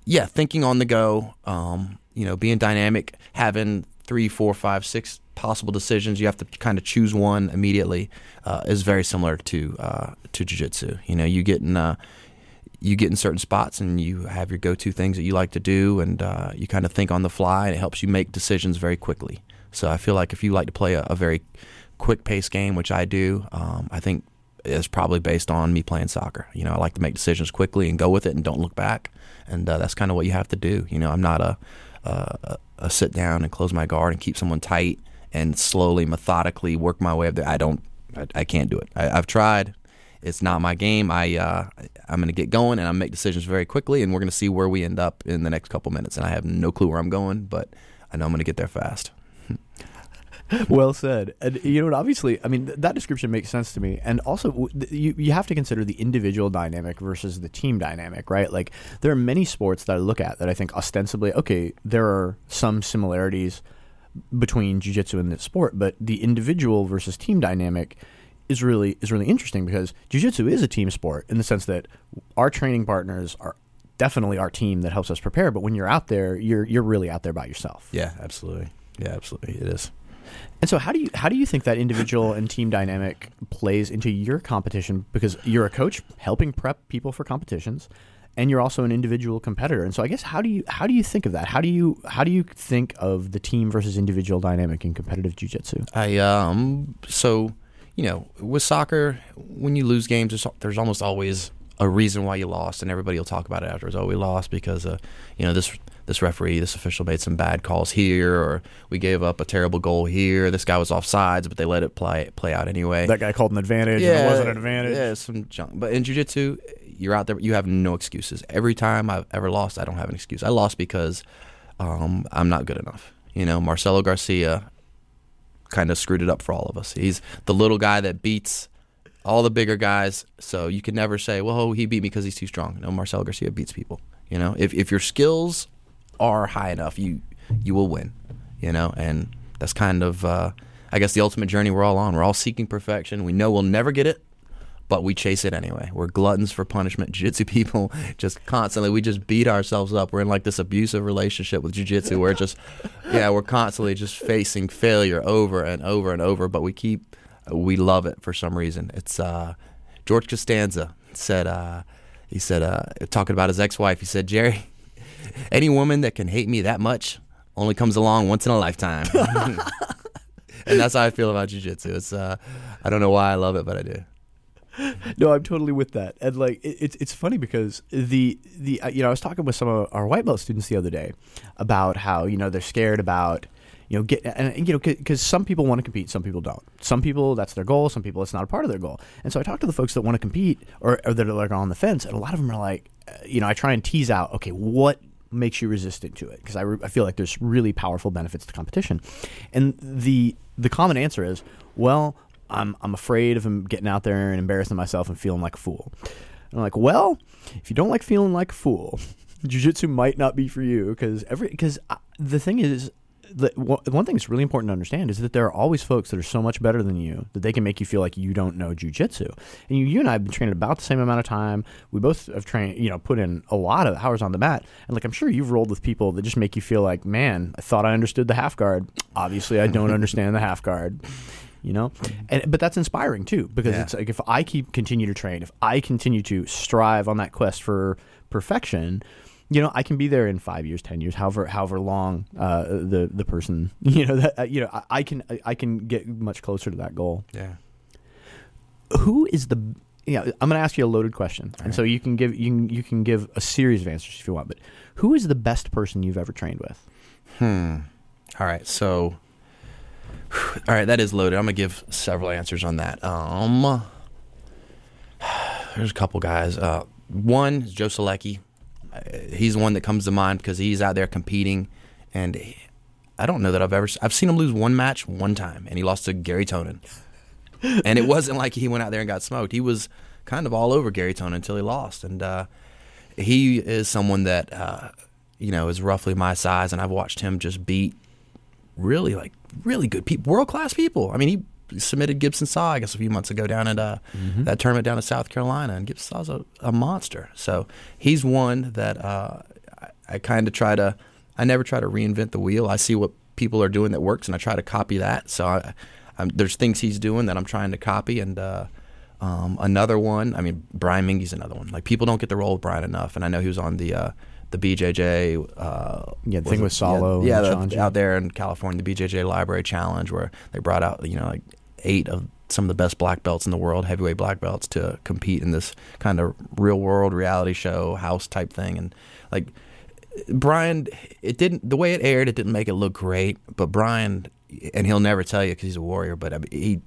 yeah, thinking on the go. Um, you know, being dynamic, having three, four, five, six possible decisions, you have to kind of choose one immediately, uh, is very similar to uh, to jujitsu. You know, you get in uh, you get in certain spots and you have your go-to things that you like to do, and uh, you kind of think on the fly, and it helps you make decisions very quickly. So I feel like if you like to play a, a very quick pace game, which I do, um, I think is probably based on me playing soccer. You know, I like to make decisions quickly and go with it and don't look back, and uh, that's kind of what you have to do. You know, I'm not a uh, a sit down and close my guard and keep someone tight and slowly, methodically work my way up there. I don't, I, I can't do it. I, have tried. It's not my game. I uh, I'm going to get going and I make decisions very quickly, and we're going to see where we end up in the next couple minutes. And I have no clue where I'm going, but I know I'm going to get there fast. well said. And you know? Obviously, I mean th- that description makes sense to me. And also, w- th- you you have to consider the individual dynamic versus the team dynamic, right? Like there are many sports that I look at that I think ostensibly, okay, there are some similarities between jiu-jitsu and this sport, but the individual versus team dynamic is really is really interesting because jiu-jitsu is a team sport in the sense that our training partners are definitely our team that helps us prepare, but when you're out there, you're you're really out there by yourself. Yeah, absolutely. Yeah, absolutely. It is. And so, how do you how do you think that individual and team dynamic plays into your competition? Because you're a coach helping prep people for competitions, and you're also an individual competitor. And so, I guess how do you how do you think of that? How do you how do you think of the team versus individual dynamic in competitive jujitsu? I um so you know with soccer when you lose games, there's, there's almost always a reason why you lost, and everybody will talk about it afterwards. Oh, we lost because uh, you know this this referee, this official made some bad calls here, or we gave up a terrible goal here. This guy was off sides, but they let it play play out anyway. That guy called an advantage. Yeah, it wasn't an advantage. Yeah, some junk. But in jiu-jitsu, you're out there. You have no excuses. Every time I've ever lost, I don't have an excuse. I lost because um, I'm not good enough. You know, Marcelo Garcia kind of screwed it up for all of us. He's the little guy that beats all the bigger guys. So you can never say, "Well, he beat me because he's too strong." No, Marcelo Garcia beats people. You know, if if your skills are high enough, you you will win. You know, and that's kind of uh, I guess the ultimate journey we're all on. We're all seeking perfection. We know we'll never get it, but we chase it anyway. We're gluttons for punishment. Jiu-jitsu people just constantly we just beat ourselves up. We're in like this abusive relationship with jiu-jitsu where just yeah, we're constantly just facing failure over and over and over, but we keep we love it for some reason. It's uh, George Costanza said uh, he said uh, talking about his ex-wife, he said, "Jerry, any woman that can hate me that much only comes along once in a lifetime. and that's how I feel about jujitsu. It's uh, I don't know why I love it, but I do. no, I'm totally with that. And like, it, it's it's funny because the the uh, you know I was talking with some of our white belt students the other day about how you know they're scared about you know get and, and you know because some people want to compete, some people don't. Some people that's their goal, some people it's not a part of their goal. And so I talk to the folks that want to compete or, or that are like on the fence, and a lot of them are like, uh, you know, I try and tease out, okay, what makes you resistant to it because I, re- I feel like there's really powerful benefits to competition. And the the common answer is well I'm, I'm afraid of getting out there and embarrassing myself and feeling like a fool. And i'm like well if you don't like feeling like a fool jiu-jitsu might not be for you because every because uh, the thing is the, one thing that's really important to understand is that there are always folks that are so much better than you that they can make you feel like you don't know jujitsu. And you, you and I have been training about the same amount of time. We both have trained, you know, put in a lot of hours on the mat. And like I'm sure you've rolled with people that just make you feel like, man, I thought I understood the half guard. Obviously, I don't understand the half guard you know and but that's inspiring too because yeah. it's like if i keep continue to train if i continue to strive on that quest for perfection you know, I can be there in five years, ten years, however however long uh, the the person, you know, that uh, you know, I, I can I, I can get much closer to that goal. Yeah. Who is the yeah, I'm going to ask you a loaded question, All and right. so you can give you can you can give a series of answers if you want. But who is the best person you've ever trained with? Hmm. All right. So, all right, that is loaded. I'm gonna give several answers on that. Um, there's a couple guys. Uh, one is Joe Solecki he's one that comes to mind because he's out there competing, and he, I don't know that I've ever I've seen him lose one match one time, and he lost to Garry Tonon, and it wasn't like he went out there and got smoked. He was kind of all over Garry Tonon until he lost, and uh, he is someone that uh, you know is roughly my size, and I've watched him just beat really like really good people, world class people. I mean, he submitted Gibson Saw, I guess, a few months ago down at uh, mm-hmm. that tournament down in South Carolina, and Gibson Saw's a, a monster. So he's one that uh, I, I kind of try to. I never try to reinvent the wheel. I see what people are doing that works, and I try to copy that. So I, there's things he's doing that I'm trying to copy, and uh, um, another one. I mean, Brian Mingy's another one. Like people don't get the role of Brian enough, and I know he was on the uh, the BJJ. Uh, yeah, the thing with Solo. Yeah, yeah the, out there in California, the BJJ Library Challenge, where they brought out you know like eight of some of the best black belts in the world, heavyweight black belts, to compete in this kind of real world reality show house type thing. And like Brian, it didn't the way it aired, it didn't make it look great. But Brian, and he'll never tell you because he's a warrior, but I mean, he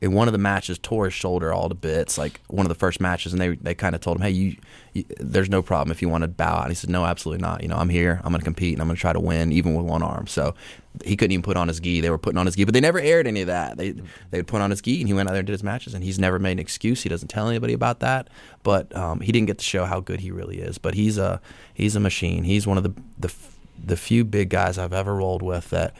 in one of the matches tore his shoulder all to bits, like one of the first matches, and they they kind of told him, "Hey, you, you, there's no problem if you want to bow out." And he said, "No, absolutely not. You know, I'm here. I'm going to compete, and I'm going to try to win, even with one arm." So he couldn't even put on his gi. They were putting on his gi, but they never aired any of that. They they would put on his gi, and he went out there and did his matches, and he's never made an excuse. He doesn't tell anybody about that, but um, he didn't get to show how good he really is. But he's a he's a machine. He's one of the the the few big guys I've ever rolled with that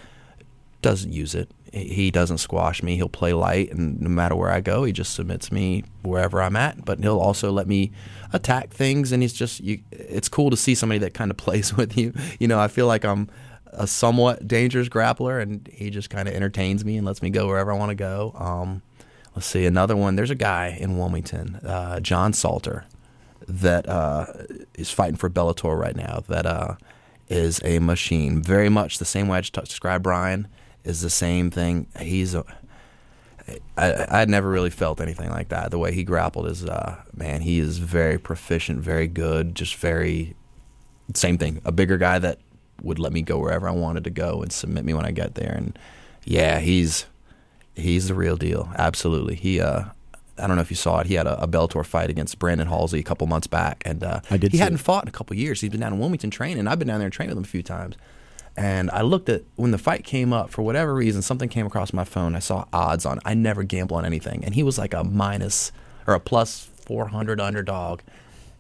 doesn't use it he doesn't squash me. He'll play light, and no matter where I go, he just submits me wherever I'm at. But he'll also let me attack things, and he's just. You, it's cool to see somebody that kind of plays with you. You know, I feel like I'm a somewhat dangerous grappler, and he just kind of entertains me and lets me go wherever I want to go. Um, let's see another one. There's a guy in Wilmington, uh, John Salter, that uh, is fighting for Bellator right now. That uh, is a machine, very much the same way I just described Brian is the same thing. He's a, I, I'd never really felt anything like that. The way he grappled is, uh, man, he is very proficient, very good, just very, same thing. A bigger guy that would let me go wherever I wanted to go and submit me when I get there. And yeah, he's he's the real deal. Absolutely. He, uh, I don't know if you saw it. He had a, a Bellator fight against Brandon Halsey a couple months back, and uh, I did. He hadn't it. fought in a couple years. He's been down in Wilmington training. I've been down there and trained with him a few times. And I looked at when the fight came up for whatever reason, something came across my phone. I saw odds on. I never gamble on anything, and he was like a minus or a plus four hundred underdog,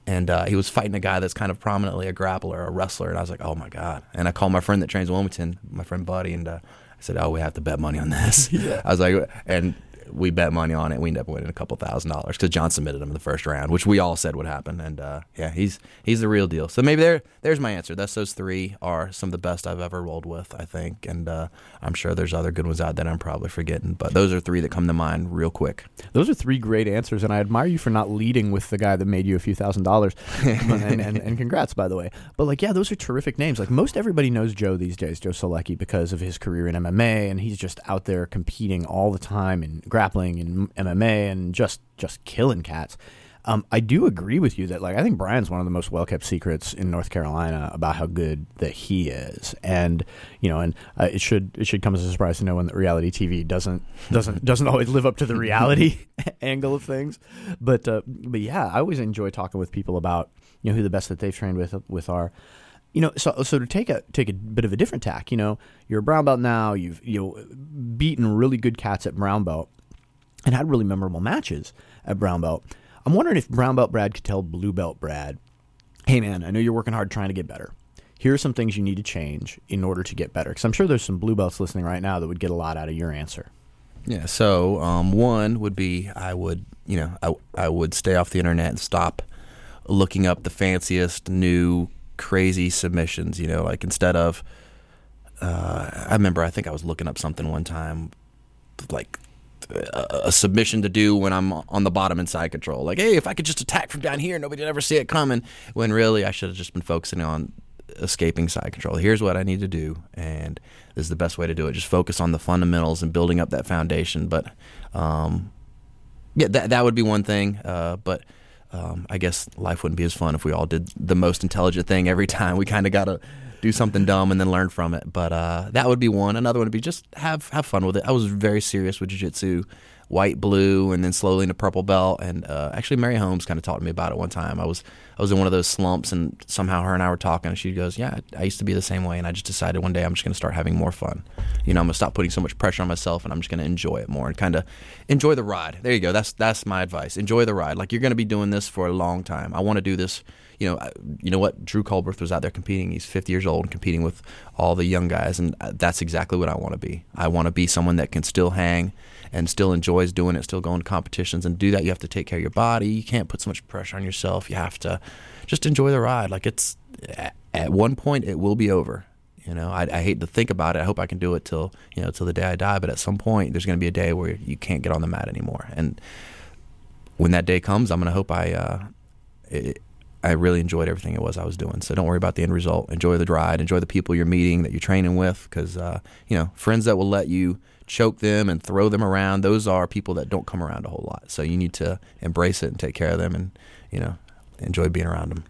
and uh, he was fighting a guy that's kind of prominently a grappler, a wrestler. And I was like, oh my god! And I called my friend that trains Wilmington, my friend Buddy, and uh, I said, oh, we have to bet money on this. yeah. I was like, and we bet money on it. We ended up winning a couple thousand dollars because John submitted him in the first round, which we all said would happen. And uh, yeah, he's he's the real deal. So maybe there there's my answer. That's those three are some of the best I've ever rolled with, I think. And uh, I'm sure there's other good ones out that I'm probably forgetting, but those are three that come to mind real quick. Those are three great answers, and I admire you for not leading with the guy that made you a few thousand dollars. and, and, and congrats, by the way. But like, yeah, those are terrific names. Like most everybody knows Joe these days, Joe Solecki, because of his career in MMA, and he's just out there competing all the time in grappling and MMA, and just just killing cats. Um, I do agree with you that like I think Brian's one of the most well kept secrets in North Carolina about how good that he is, and you know, and uh, it should it should come as a surprise to no one that reality TV doesn't doesn't doesn't always live up to the reality angle of things, but uh, but yeah, I always enjoy talking with people about you know who the best that they've trained with with are. You know, so so to take a take a bit of a different tack, you know, you're a brown belt now. You've you know beaten really good cats at brown belt, and had really memorable matches at brown belt I'm wondering if brown belt Brad could tell blue belt Brad, hey man, I know you're working hard trying to get better. Here are some things you need to change in order to get better. Because I'm sure there's some blue belts listening right now that would get a lot out of your answer. Yeah. So um, one would be I would you know I I would stay off the internet and stop looking up the fanciest new crazy submissions. You know, like instead of uh, I remember I think I was looking up something one time like a, submission to do when I'm on the bottom in side control. Like, hey, if I could just attack from down here, nobody'd ever see it coming. When really, I should have just been focusing on escaping side control. Here's what I need to do, and this is the best way to do it. Just focus on the fundamentals and building up that foundation. But um, yeah, that that would be one thing. Uh, but um, I guess life wouldn't be as fun if we all did the most intelligent thing every time. We kind of got to do something dumb and then learn from it. But uh, that would be one. Another one would be just have have fun with it. I was very serious with jiu-jitsu, white, blue, and then slowly into purple belt. And uh, actually, Mary Holmes kind of talked to me about it one time. I was I was in one of those slumps, and somehow her and I were talking, and she goes, "Yeah, I used to be the same way." And I just decided one day I'm just going to start having more fun. You know, I'm going to stop putting so much pressure on myself, and I'm just going to enjoy it more and kind of enjoy the ride. There you go. That's that's my advice. Enjoy the ride. Like you're going to be doing this for a long time. I want to do this you know, you know what? Drew Colberth was out there competing. He's 50 years old and competing with all the young guys, and uh, that's exactly what I want to be. I want to be someone that can still hang and still enjoys doing it, still going to competitions. And do that, you have to take care of your body. You can't put so much pressure on yourself. You have to just enjoy the ride. Like it's at one point, it will be over. You know, I, I, hate to think about it. I hope I can do it till you know till the day I die. But at some point, there's going to be a day where you can't get on the mat anymore. And when that day comes, I'm going to hope I uh, it, I really enjoyed everything it was I was doing. So don't worry about the end result. Enjoy the ride. Enjoy the people you're meeting that you're training with, because uh, you know friends that will let you choke them and throw them around. Those are people that don't come around a whole lot. So you need to embrace it and take care of them, and you know enjoy being around them.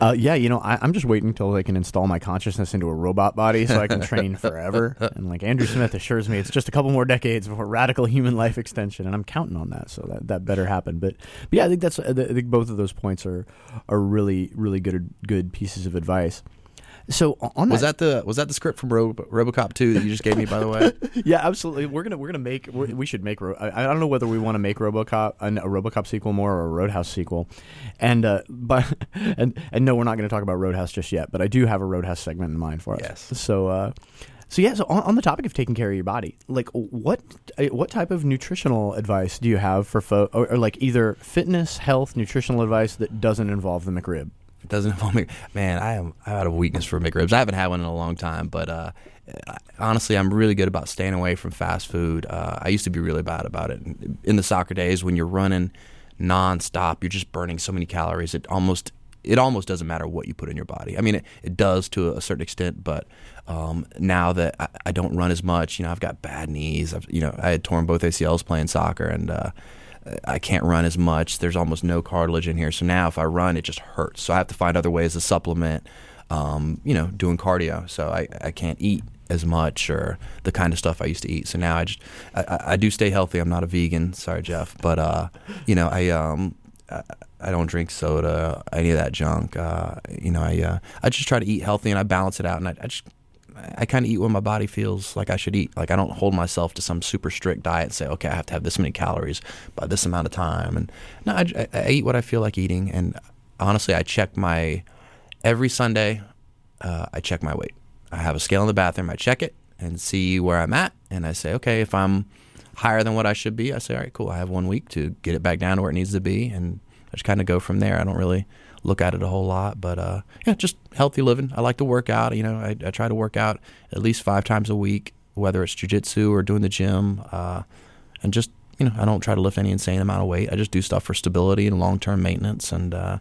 Uh, yeah, you know, I, am just waiting until they can install my consciousness into a robot body so I can train forever. and like Andrew Smith assures me, it's just a couple more decades before radical human life extension, and I'm counting on that. So that, that better happen. But, but yeah, I think that's I think both of those points are are really really good good pieces of advice. So on that, was that the was that the script from Robo, RoboCop two that you just gave me? By the way, yeah, absolutely. We're gonna we're gonna make we should make. I, don't know whether we want to make RoboCop a, a RoboCop sequel more or a Road House sequel, and uh, but and and no, we're not going to talk about Road House just yet. But I do have a Road House segment in mind for us. Yes. So. Uh, so yeah, so on, on, the topic of taking care of your body, like what uh, what type of nutritional advice do you have for fo- or, or like either fitness, health, nutritional advice that doesn't involve the McRib? It doesn't involve me. Man, I am I have a weakness for McRibs. I haven't had one in a long time, but uh, honestly, I'm really good about staying away from fast food. Uh, I used to be really bad about it in the soccer days when you're running nonstop. You're just burning so many calories. It almost it almost doesn't matter what you put in your body. I mean, it, it does to a certain extent, but um, now that I, I, don't run as much, you know, I've got bad knees. I've, you know, I had torn both ACLs playing soccer, and uh, I can't run as much. There's almost no cartilage in here. So now if I run, it just hurts. So I have to find other ways to supplement, um, you know, doing cardio. So I, I can't eat as much or the kind of stuff I used to eat. So now I just I, I do stay healthy. I'm not a vegan. Sorry, Jeff, but uh, you know I um I, don't drink soda, any of that junk. Uh, you know I uh, I just try to eat healthy and I balance it out and I, I just I kind of eat what my body feels like I should eat. Like I don't hold myself to some super strict diet and say, okay, I have to have this many calories by this amount of time. And no, I, I eat what I feel like eating. And honestly, I check my every Sunday. Uh, I check my weight. I have a scale in the bathroom. I check it and see where I'm at. And I say, okay, if I'm higher than what I should be, I say, all right, cool. I have one week to get it back down to where it needs to be, and I just kind of go from there. I don't really look at it a whole lot, but uh, yeah, just healthy living. I like to work out. You know, I, I try to work out at least five times a week, whether it's jujitsu or doing the gym, uh, and just you know, I don't try to lift any insane amount of weight. I just do stuff for stability and long term maintenance, and uh,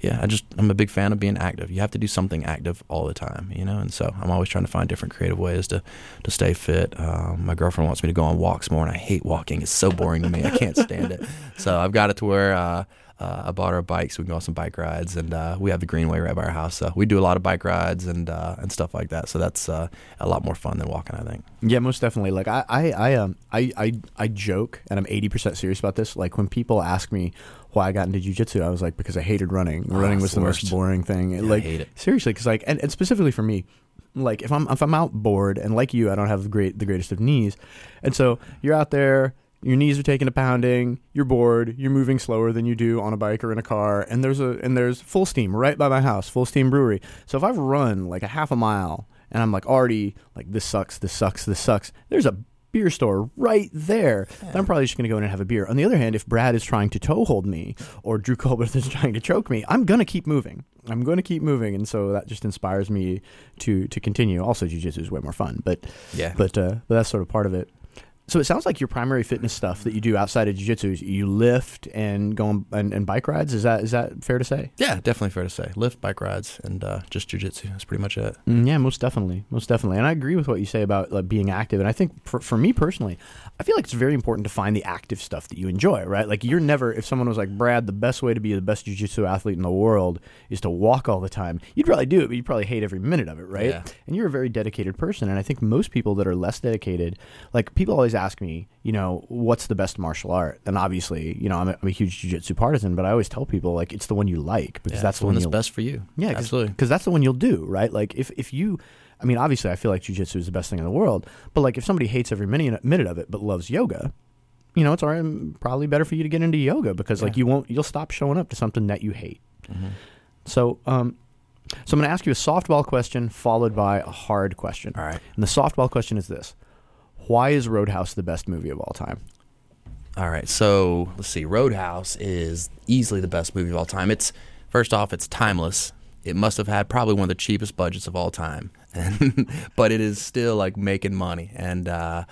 yeah, I just I'm a big fan of being active. You have to do something active all the time, you know, and so I'm always trying to find different creative ways to to stay fit. Um, my girlfriend wants me to go on walks more, and I hate walking. It's so boring to me. I can't stand it. So I've got it to where. Uh, uh, I bought her a bike so we can go on some bike rides, and uh, we have the Greenway right by our house. So we do a lot of bike rides and uh, and stuff like that. So that's uh, a lot more fun than walking, I think. Yeah, most definitely. Like I, I, I um, I, I, I joke, and I'm 80 percent serious about this. Like when people ask me why I got into jujitsu, I was like because I hated running. Oh, running was the the most boring thing. Yeah, I like hate it. seriously, because like, and, and specifically for me, like if I'm if I'm out bored, and like you, I don't have the great the greatest of knees, and so you're out there. Your knees are taking a pounding. You're bored. You're moving slower than you do on a bike or in a car. And there's a and there's Fullsteam right by my house, Fullsteam brewery. So if I've run like a half a mile and I'm like already like this sucks, this sucks, this sucks. There's a beer store right there. Then I'm probably just going to go in and have a beer. On the other hand, if Brad is trying to toe hold me or Drew Colbert is trying to choke me, I'm going to keep moving. I'm going to keep moving, and so that just inspires me to to continue. Also, jujitsu is way more fun, but Yeah. but uh, but that's sort of part of it. So it sounds like your primary fitness stuff that you do outside of jiu-jitsu is you lift and go on, and, and bike rides. Is that is that fair to say? Yeah, definitely fair to say. Lift, bike rides, and uh, just jujitsu. That's pretty much it. Mm, yeah, most definitely, most definitely. And I agree with what you say about like, being active. And I think for, for me personally, I feel like it's very important to find the active stuff that you enjoy. Right? Like you're never if someone was like Brad, the best way to be the best jiu-jitsu athlete in the world is to walk all the time. You'd probably do it, but you'd probably hate every minute of it, right? Yeah. And you're a very dedicated person. And I think most people that are less dedicated, like people always ask me, you know, what's the best martial art? And obviously, you know, I'm a, I'm a huge jiu-jitsu partisan, but I always tell people like it's the one you like because Yeah, that's the one that's best for you. yeah, absolutely. Because that's the one you'll do, right? Like if if you, I mean, obviously, I feel like jujitsu is the best thing in the world. But like if somebody hates every minute minute of it but loves yoga, you know, it's probably better for you to get into yoga because like you won't you'll stop showing up to something that you hate. Mm-hmm. So um, so I'm going to ask you a softball question followed by a hard question. All right. And the softball question is this: Why is Road House the best movie of all time? All right, so let's see. Road House is easily the best movie of all time. It's first off, it's timeless. It must have had probably one of the cheapest budgets of all time, but it is still like making money. And uh,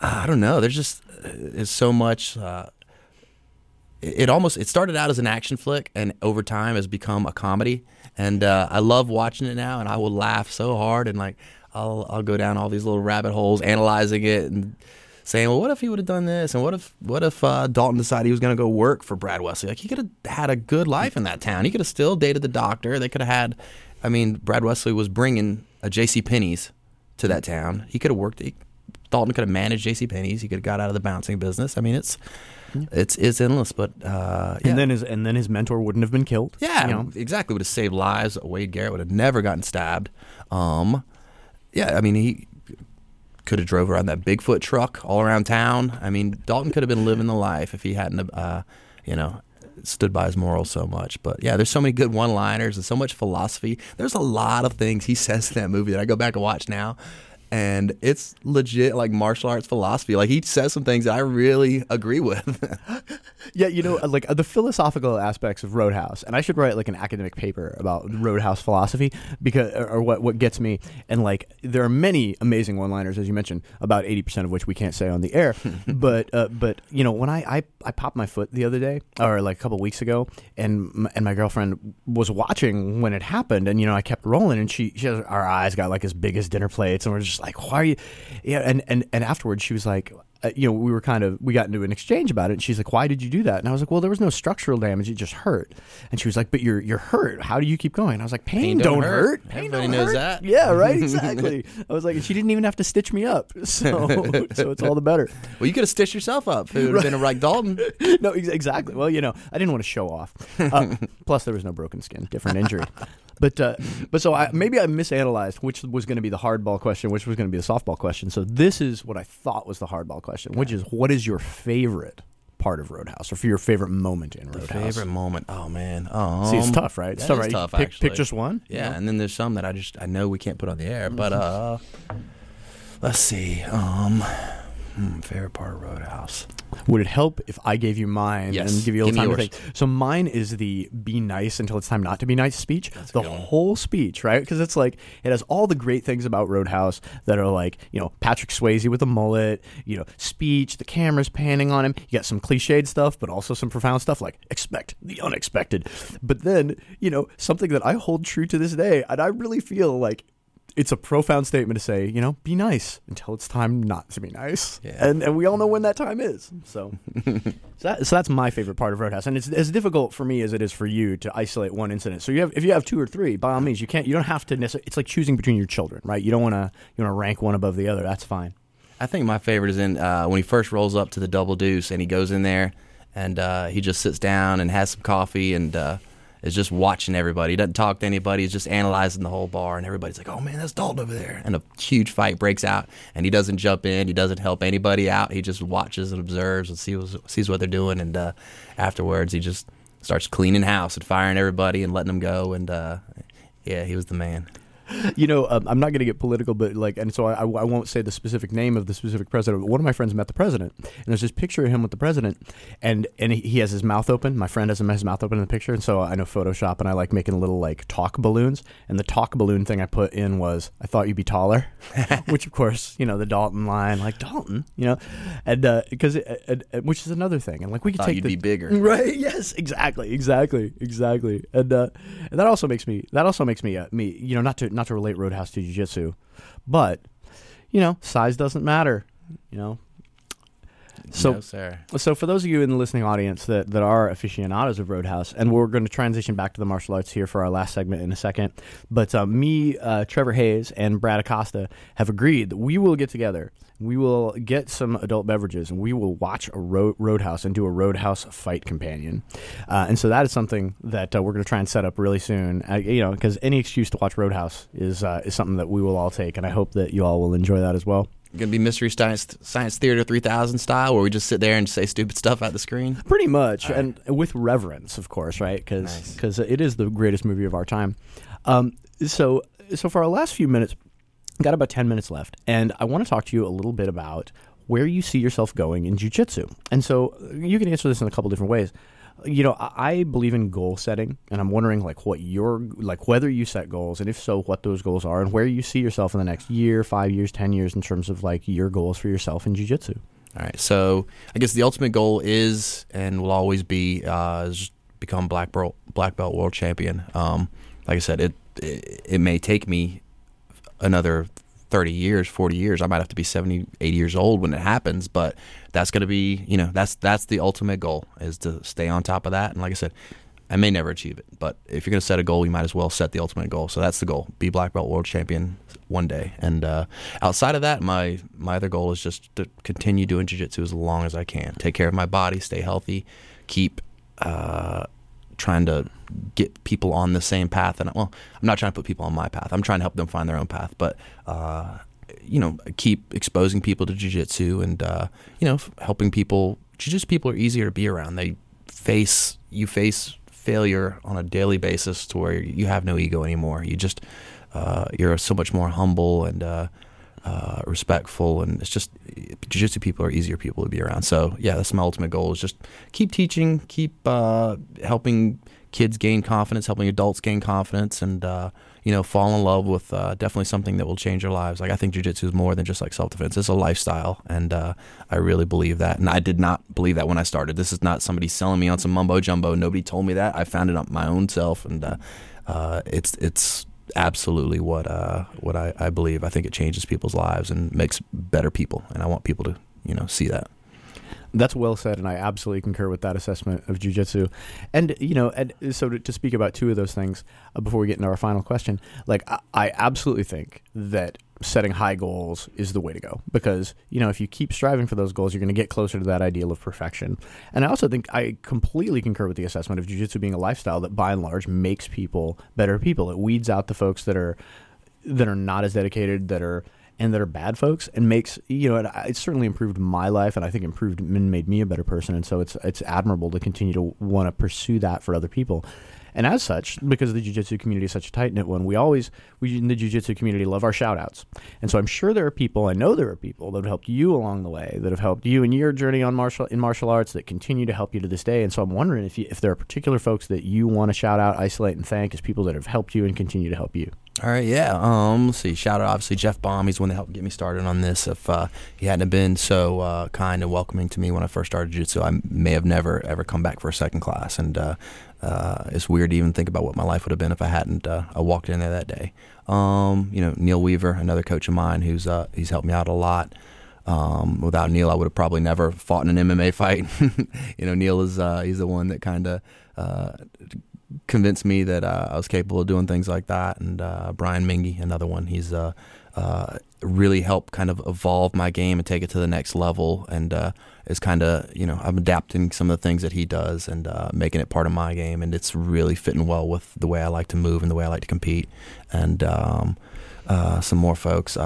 I don't know. There's just uh, there's so much. Uh, it it almost it started out as an action flick and over time has become a comedy and uh, I love watching it now and I will laugh so hard and like I'll I'll go down all these little rabbit holes analyzing it and saying well what if he would have done this and what if what if uh, Dalton decided he was going to go work for Brad Wesley like he could have had a good life in that town he could have still dated the doctor they could have had I mean Brad Wesley was bringing a J.C. Penney's to that town he could have worked he, Dalton could have managed J.C. Penney's he could have got out of the bouncing business I mean it's it's it's endless, but uh, yeah. And then his and then his mentor wouldn't have been killed. yeah, you know? exactly. Would have saved lives. Wade Garrett would have never gotten stabbed. Um, yeah, I mean he could have drove around that Bigfoot truck all around town. I mean Dalton could have been living the life if he hadn't, uh, you know, stood by his morals so much. But yeah, there's so many good one-liners and so much philosophy. There's a lot of things he says in that movie that I go back and watch now. And it's legit like martial arts philosophy. Like he says some things that I really agree with. Yeah, you know, like uh, the philosophical aspects of Road House, and I should write like an academic paper about Road House philosophy because, or or what what gets me. And like, there are many amazing one-liners, as you mentioned, about eighty percent of which we can't say on the air. but uh, but you know, when I, I I popped my foot the other day, or like a couple weeks ago, and m- and my girlfriend was watching when it happened, and you know, I kept rolling, and she she has, our eyes got like as big as dinner plates, and we're just like, why are you? Yeah, and and and afterwards, she was like uh, you know, we were kind of we got into an exchange about it. And she's like, "Why did you do that?" And I was like, "Well, there was no structural damage; it just hurt." And she was like, "But you're you're hurt. How do you keep going?" And I was like, "Pain, Pain don't, don't hurt. hurt. Pain Everybody don't knows hurt." that. Yeah, right. Exactly. I was like, and she didn't even have to stitch me up, so so it's all the better. well, you could have stitched yourself up it would have been a like Dalton. no, ex- exactly. Well, you know, I didn't want to show off. Uh, plus, there was no broken skin, different injury. But uh, but so I, maybe I misanalyzed which was going to be the hardball question, which was going to be the softball question. So this is what I thought was the hardball question, which is what is your favorite part of Road House, or for your favorite moment in Road House? Favorite moment? Oh man. Um, See, it's tough, right? It's tough, right? tough, pick, pick just one. you Yeah, know? and then there's some that I just I know we can't put on the air, but uh, let's see. Um, Hmm, favorite part of Road House. Would it help if I gave you mine Yes. and give you a little Give time to think? So mine is the "be nice until it's time not to be nice" speech. a the whole speech, right? Because it's like it has all the great things about Road House that are like you know Patrick Swayze with a mullet, you know speech, the camera's panning on him. You got some cliched stuff, but also some profound stuff like expect the unexpected. But then you know something that I hold true to this day, and I really feel like it's a profound statement to say, you know, be nice until it's time not to be nice. Yeah. And and we all know when that time is. So so, that, so that's my favorite part of Road House, and it's as difficult for me as it is for you to isolate one incident. So you have if you have two or three, by all means, you can't. You don't have to necessarily. It's like choosing between your children, right? You don't want to. You want to rank one above the other. That's fine. I think my favorite is in uh, when he first rolls up to the Double Deuce and he goes in there and uh, he just sits down and has some coffee and uh, is just watching everybody. He doesn't talk to anybody. He's just analyzing the whole bar and everybody's like, "Oh man, that's Dalton over there!" And a huge fight breaks out and he doesn't jump in. He doesn't help anybody out. He just watches and observes and sees sees what they're doing. And uh, afterwards, he just starts cleaning house and firing everybody and letting them go. And uh, yeah, he was the man. You know, um, I'm not going to get political, but like, and so I, I won't say the specific name of the specific president. But one of my friends met the president, and there's this picture of him with the president, and and he, has his mouth open. My friend has his mouth open in the picture, and so I know Photoshop, and I like making little like talk balloons. And the talk balloon thing I put in was, "I thought you'd be taller," which of course, you know, the Dalton line, like Dalton, you know, and because which is another thing, and like we could Thought take you'd the, be bigger. Right. Yes. Exactly. Exactly. Exactly. And uh, and that also makes me that also makes me uh, me you know not to not to relate Road House to Jiu-Jitsu, but you know size doesn't matter. You know. So no, sir. so for those of you in the listening audience that, that are aficionados of Road House, and we're going to transition back to the martial arts here for our last segment in a second, but uh, me, uh, Trevor Hayes, and Brad Acosta have agreed that we will get together. We will get some adult beverages, and we will watch a road, Roadhouse and do a Road House fight companion. Uh, and so that is something that uh, we're going to try and set up really soon. Uh, you know, because any excuse to watch Road House is uh, is something that we will all take, and I hope that you all will enjoy that as well. Gonna be Mystery Science Science Theater 3000 style, where we just sit there and say stupid stuff at the screen. Pretty much, and with reverence, of course, right? Because Nice. it is the greatest movie of our time. Um, so so for our last few minutes, got about ten minutes left, and I want to talk to you a little bit about where you see yourself going in jujitsu. And so you can answer this in a couple different ways. You know, I I believe in goal setting, and I'm wondering like what your like whether you set goals, and if so, what those goals are, and where you see yourself in the next year, five years, ten years, in terms of like your goals for yourself in jujitsu. All right, so I guess the ultimate goal is and will always be uh, become black belt black belt world champion. Um, like I said, it, it it may take me another 30 years, 40 years. I might have to be 70, 80 years old when it happens, but that's going to be, you know, that's that's the ultimate goal is to stay on top of that. And like I said, I may never achieve it, but if you're going to set a goal, you might as well set the ultimate goal. So that's the goal: be black belt world champion one day. And uh, outside of that, my my other goal is just to continue doing jiu-jitsu as long as I can. Take care of my body, stay healthy, keep uh, trying to get people on the same path. And well, I'm not trying to put people on my path. I'm trying to help them find their own path. But uh, you know, keep exposing people to jiu-jitsu and uh, you know, helping people. Jiu-jitsu people are easier to be around. They face you face failure on a daily basis to where you have no ego anymore. You just uh, you're so much more humble and uh, uh, respectful, and it's just jiu-jitsu people are easier people to be around. So yeah, that's my ultimate goal is just keep teaching, keep uh, helping kids gain confidence, helping adults gain confidence, and uh, you know fall in love with uh, definitely something that will change their lives. Like I think jiu-jitsu is more than just like self-defense; it's a lifestyle, and uh, I really believe that. And I did not believe that when I started. This is not somebody selling me on some mumbo jumbo. Nobody told me that. I found it on my own self, and uh, uh, it's it's absolutely what uh, what I, I believe. I think it changes people's lives and makes better people, and I want people to you know see that. That's well said, and I absolutely concur with that assessment of jujitsu. And you know, and so to, to speak about two of those things uh, before we get into our final question, like I, I absolutely think that setting high goals is the way to go because you know if you keep striving for those goals, you're going to get closer to that ideal of perfection. And I also think I completely concur with the assessment of jujitsu being a lifestyle that, by and large, makes people better people. It weeds out the folks that are that are not as dedicated, that are and that are bad folks and makes you know it, it's certainly improved my life and I think improved and made me a better person and so it's it's admirable to continue to want to pursue that for other people. And as such, because the jiu-jitsu community is such a tight-knit one, we always, we in the jiu-jitsu community love our shout-outs. And so I'm sure there are people, I know there are people that have helped you along the way, that have helped you in your journey on martial in martial arts that continue to help you to this day. And so I'm wondering if you, if there are particular folks that you want to shout out, isolate, and thank as people that have helped you and continue to help you. All right, yeah. Um, let's see. Shout out, obviously, Jeff Baum. He's the one that helped get me started on this. If uh, he hadn't been so uh, kind and welcoming to me when I first started jiu-jitsu, I may have never ever come back for a second class. And uh, uh, it's weird to even think about what my life would have been if I hadn't uh, I walked in there that day. Um, you know, Neil Weaver, another coach of mine, who's uh, he's helped me out a lot. Um, without Neil, I would have probably never fought in an MMA fight. you know, Neil is he's the one that kind of convinced me that uh, I was capable of doing things like that. And uh, Brian Mingy, another one, he's uh, uh really helped kind of evolve my game and take it to the next level. And uh, is kind of you know I'm adapting some of the things that he does and uh, making it part of my game. And it's really fitting well with the way I like to move and the way I like to compete. And um, some more folks.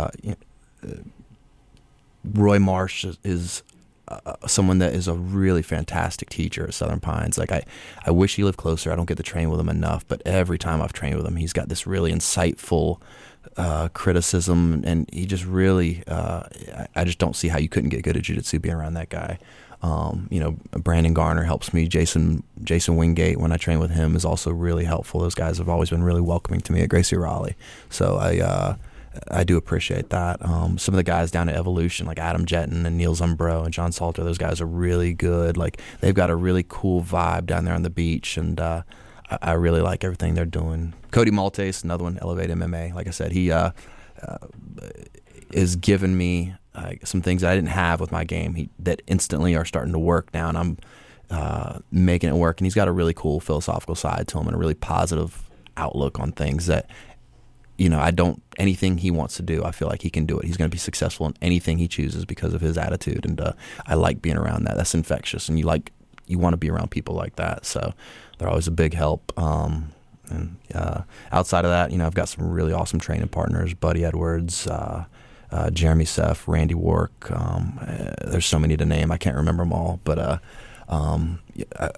Roy Marsh is uh, someone that is a really fantastic teacher at Southern Pines. Like I, I wish he lived closer. I don't get to train with him enough, but every time I've trained with him, he's got this really insightful uh, criticism, and he just really, uh, I, just don't see how you couldn't get good at jiu-jitsu being around that guy. Um, you know, Brandon Garner helps me. Jason Jason Wingate, when I train with him, is also really helpful. Those guys have always been really welcoming to me at Gracie Raleigh. So I uh, I do appreciate that. Um, some of the guys down at Evolution, like Adam Jetton and Neil Zumbro and John Salter, those guys are really good. Like they've got a really cool vibe down there on the beach, and uh, I, I, really like everything they're doing. Cody Maltese, another one, Elevate MMA. Like I said, he uh, uh, is giving me some things I didn't have with my game he, that instantly are starting to work now, and I'm uh, making it work. And he's got a really cool philosophical side to him and a really positive outlook on things that you know, I don't anything he wants to do. I feel like he can do it. He's going to be successful in anything he chooses because of his attitude, and uh, I like being around that. That's infectious, and you like you want to be around people like that. So they're always a big help. Um, and uh, outside of that, you know, I've got some really awesome training partners: Buddy Edwards, uh, uh Jeremy Seff, Randy Wark. Um, uh, there's so many to name. I can't remember them all, but uh, um,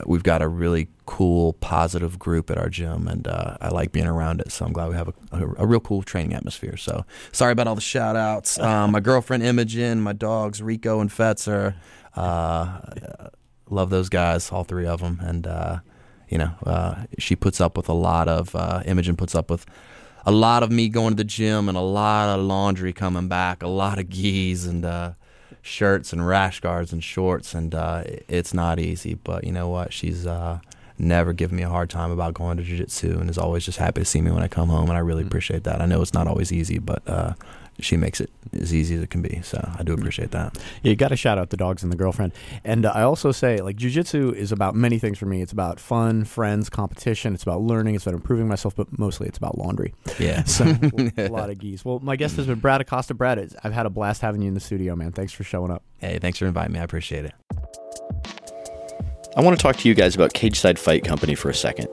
we've got a really cool, positive group at our gym, and uh, I like being around it. So I'm glad we have a, a, a, real cool training atmosphere. So sorry about all the shout outs. Um, my girlfriend Imogen, my dogs Rico and Fetzer. Uh, love those guys, all three of them. And, uh, you know, uh, she puts up with a lot of, uh, Imogen puts up with a lot of me going to the gym and a lot of laundry coming back, a lot of gis and, uh, shirts and rash guards and shorts, and uh, it's not easy. But you know what? She's uh, never given me a hard time about going to jiu-jitsu and is always just happy to see me when I come home, and I really mm-hmm. appreciate that. I know it's not always easy, but uh, she makes it as easy as it can be. So I do appreciate that. Yeah, you got to shout out the dogs and the girlfriend. And uh, I also say, like, jujitsu is about many things for me. It's about fun, friends, competition. It's about learning. It's about improving myself, but mostly it's about laundry. Yeah. so a lot of gis. Well, my guest has been Brad Acosta. Brad, I've had a blast having you in the studio, man. Thanks for showing up. Hey, thanks for inviting me. I appreciate it. I want to talk to you guys about Cageside Fight Company for a second.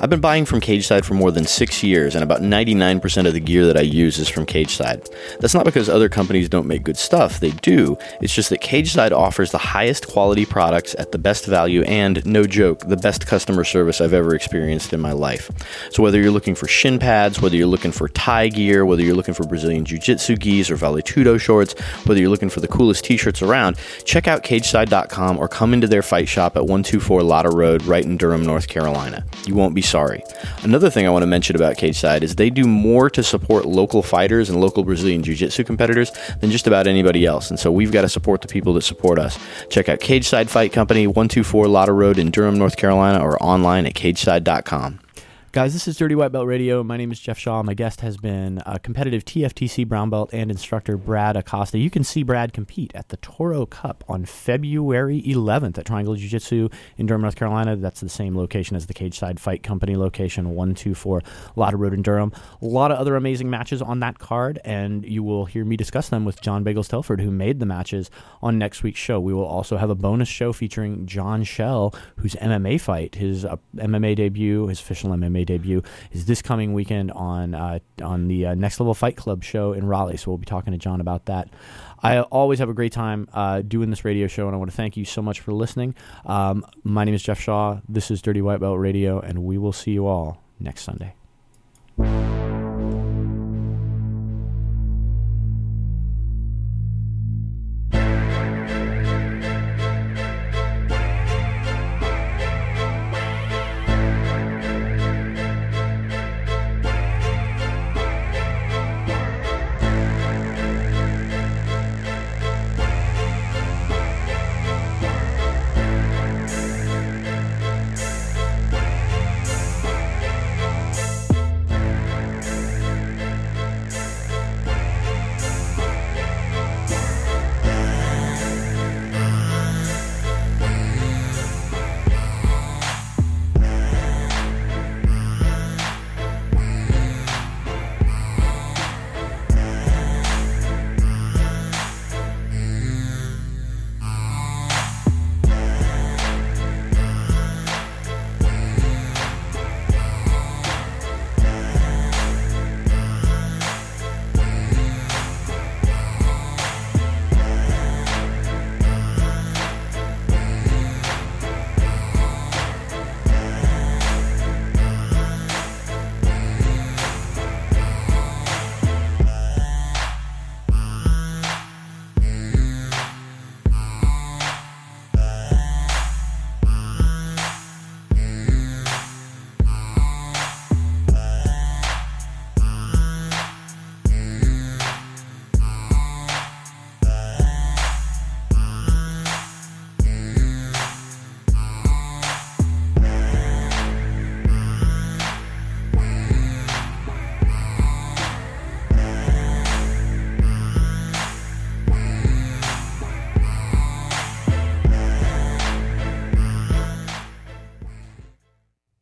I've been buying from Cageside for more than six years, and about 99% of the gear that I use is from Cageside. That's not because other companies don't make good stuff, they do. It's just that Cageside offers the highest quality products at the best value and, no joke, the best customer service I've ever experienced in my life. So whether you're looking for shin pads, whether you're looking for Thai gear, whether you're looking for Brazilian Jiu Jitsu gis or Vale Tudo shorts, whether you're looking for the coolest t shirts around, check out Cageside.com or come into their fight shop at 1 224 Lotta Road, right in Durham, North Carolina. You won't be sorry. Another thing I want to mention about Cageside is they do more to support local fighters and local Brazilian Jiu Jitsu competitors than just about anybody else. And so we've got to support the people that support us. Check out Cageside Fight Company, 124 Lotta Road in Durham, North Carolina, or online at cageside.com. Guys, this is Dirty White Belt Radio. My name is Jeff Shaw. My guest has been a competitive TFTC brown belt and instructor Brad Acosta. You can see Brad compete at the Toro Cup on February 11th at Triangle Jiu Jitsu in Durham, North Carolina. That's the same location as the Cageside Fight Company location, 124 Lotta Road in Durham. A lot of other amazing matches on that card, and you will hear me discuss them with John Bagels Telford, who made the matches on next week's show. We will also have a bonus show featuring John Shell, whose MMA fight, his uh, MMA debut, his official MMA Debut is this coming weekend on uh, on the uh, Next Level Fight Club show in Raleigh. So we'll be talking to John about that. I always have a great time uh, doing this radio show, and I want to thank you so much for listening. Um, my name is Jeff Shaw. This is Dirty White Belt Radio, and we will see you all next Sunday.